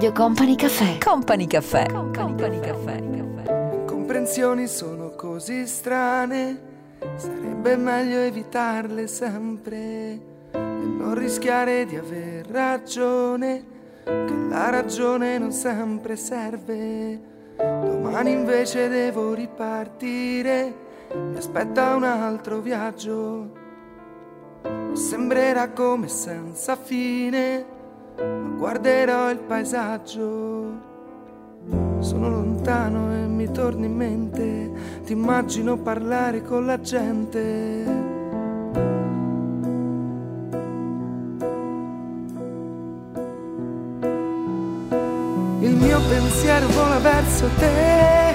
Radio Company Caffè. Company Caffè. Company Caffè. Comprensioni sono così strane, sarebbe meglio evitarle sempre e non rischiare di aver ragione, che la ragione non sempre serve. Domani invece devo ripartire, mi aspetta un altro viaggio. Sembrerà come senza fine ma guarderò il paesaggio. Sono lontano e mi torni in mente, ti immagino parlare con la gente. Il mio pensiero vola verso te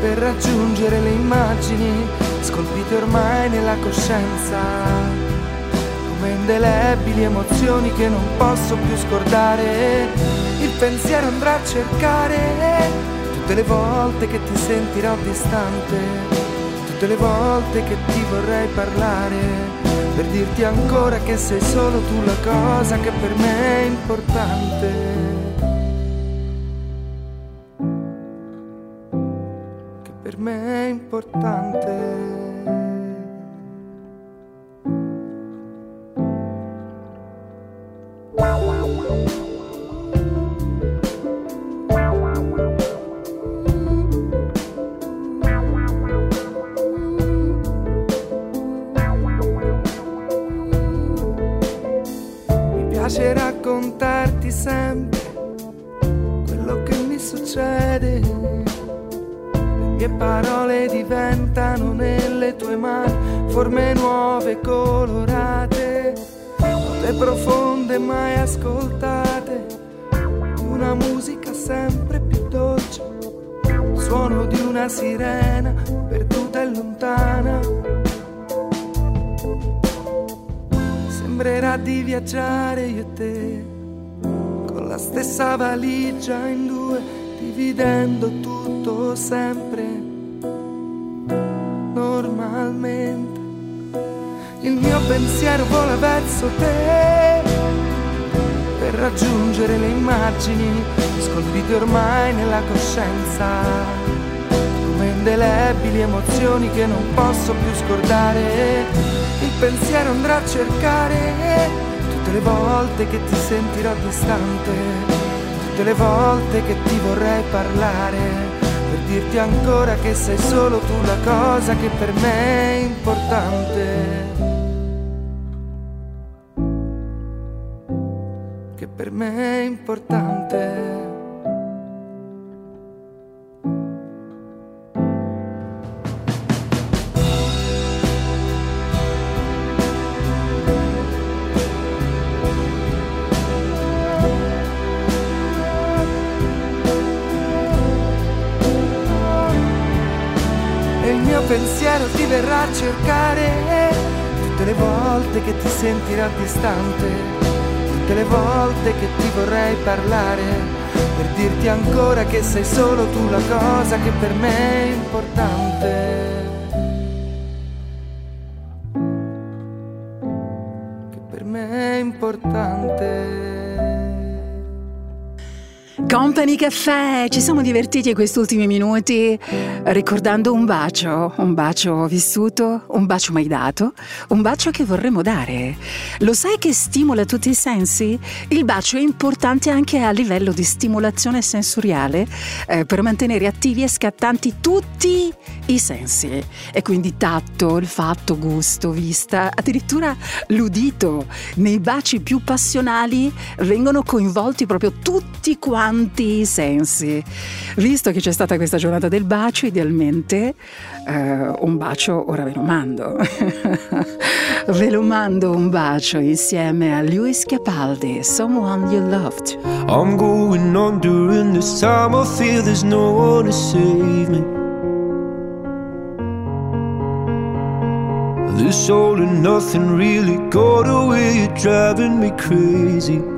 per raggiungere le immagini scolpite ormai nella coscienza come indelebili emozioni che non posso più scordare. Il pensiero andrà a cercare tutte le volte che ti sentirò distante, tutte le volte che ti vorrei parlare, per dirti ancora che sei solo tu la cosa che per me è importante. Che per me è importante. viaggiare io e te, con la stessa valigia in due, dividendo tutto sempre, normalmente. Il mio pensiero vola verso te, per raggiungere le immagini, scolpite ormai nella coscienza indelebili emozioni che non posso più scordare. Il pensiero andrà a cercare tutte le volte che ti sentirò distante tutte le volte che ti vorrei parlare per dirti ancora che sei solo tu la cosa che per me è importante che per me è importante. Per me Caffè, ci siamo divertiti questi ultimi minuti ricordando un bacio, un bacio vissuto, un bacio mai dato, un bacio che vorremmo dare. Lo sai che stimola tutti i sensi? Il bacio è importante anche a livello di stimolazione sensoriale eh, per mantenere attivi e scattanti tutti i sensi. E quindi tatto, olfatto, gusto, vista, addirittura l'udito. Nei baci più passionali vengono coinvolti proprio tutti quanti sensi. Visto che c'è stata questa giornata del bacio, idealmente eh, un bacio ora ve lo mando. ve lo mando un bacio insieme a Lewis Capaldi, Someone You Loved. I'm going on during this time. I feel there's no one to save me. This all and nothing really got away. You're driving me crazy.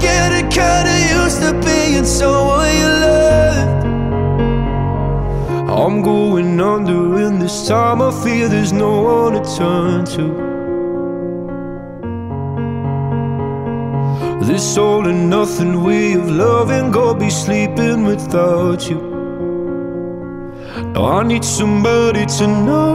Getting kinda used to being someone you loved. I'm going under, and this time I feel there's no one to turn to. This all and nothing way of loving, go be sleeping without you. Now I need somebody to know,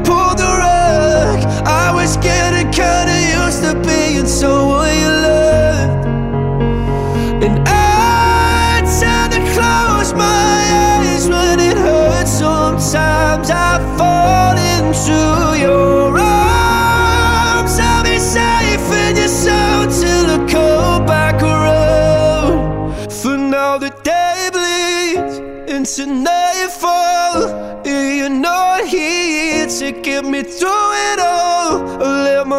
was getting kinda used to being someone you loved, and I tend to close my eyes when it hurts. Sometimes I fall into your arms. I'll be safe in your soul till I come back around. For now the day bleeds into nightfall. and You're not here to get me through it all.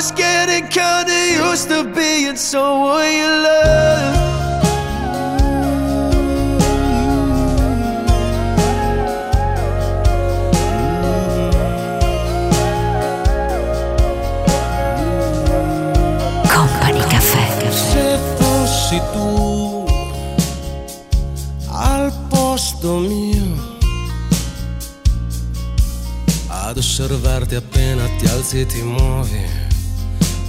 was getting kinda used to being someone you love. Company Caffè. Se fossi tu al posto mio ad osservarti appena ti alzi e ti muovi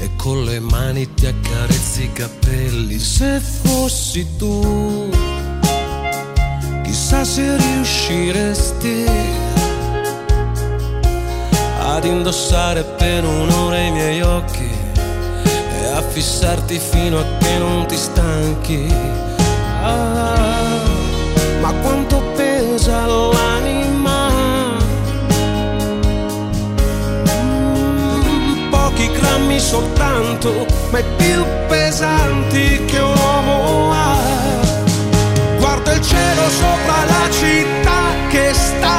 e con le mani ti accarezzi i capelli. Se fossi tu chissà se riusciresti ad indossare per un'ora i miei occhi e a fissarti fino a che non ti stanchi. Ah, ma quanto pesa l'anima soltanto ma i più pesanti che un uomo ha. Guarda il cielo sopra la città che sta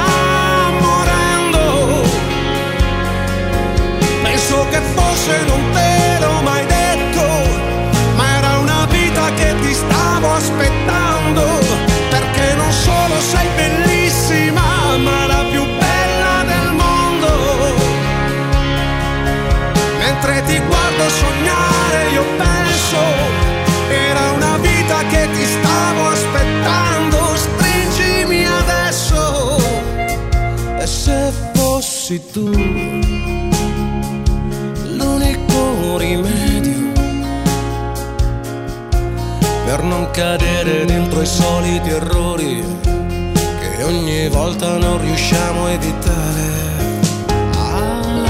morendo. Penso che forse non fossi tu l'unico rimedio per non cadere dentro i soliti errori che ogni volta non riusciamo a evitare. Ah,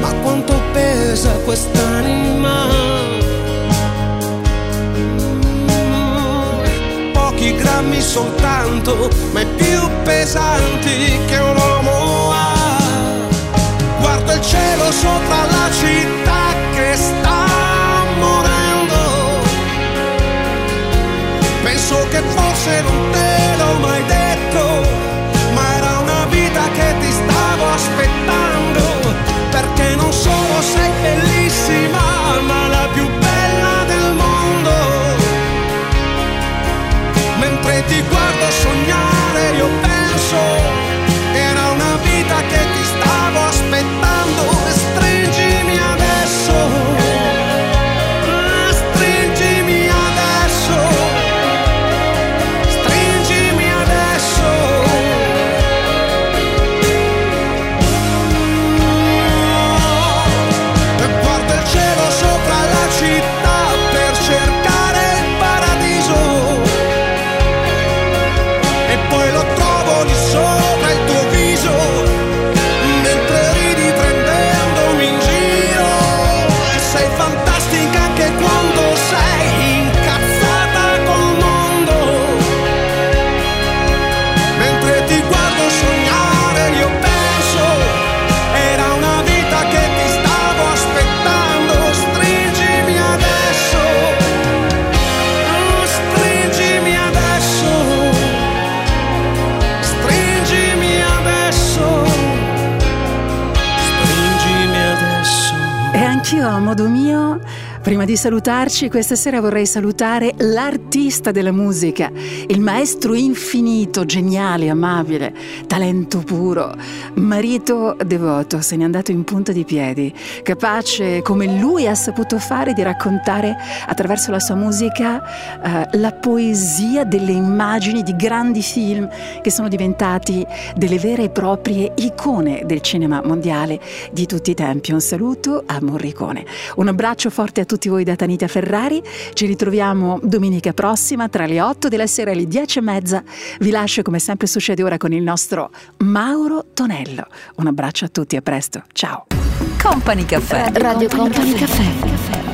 ma quanto pesa quest'anima? Mm, Pochi grammi soltanto, ma i più pesanti che un uomo cielo sopra la città che sta morendo. Penso che forse non te l'ho mai detto, modo mio, prima di salutarci, questa sera vorrei salutare l'artista della musica, il maestro infinito, geniale, amabile, talento puro, marito devoto, se n'è andato in punta di piedi, capace, come lui ha saputo fare, di raccontare attraverso la sua musica eh, la poesia delle immagini di grandi film che sono diventati delle vere e proprie icone del cinema mondiale di tutti i tempi. Un saluto a Morricone. Un abbraccio forte a tutti voi da Tanita Ferrari. Ci ritroviamo domenica prossima tra le 8 della sera e le 10 e mezza. Vi lascio come sempre succede ora con il nostro Mauro Tonello. Un abbraccio a tutti, a presto. Ciao. Company Caffè. Radio Company Caffè.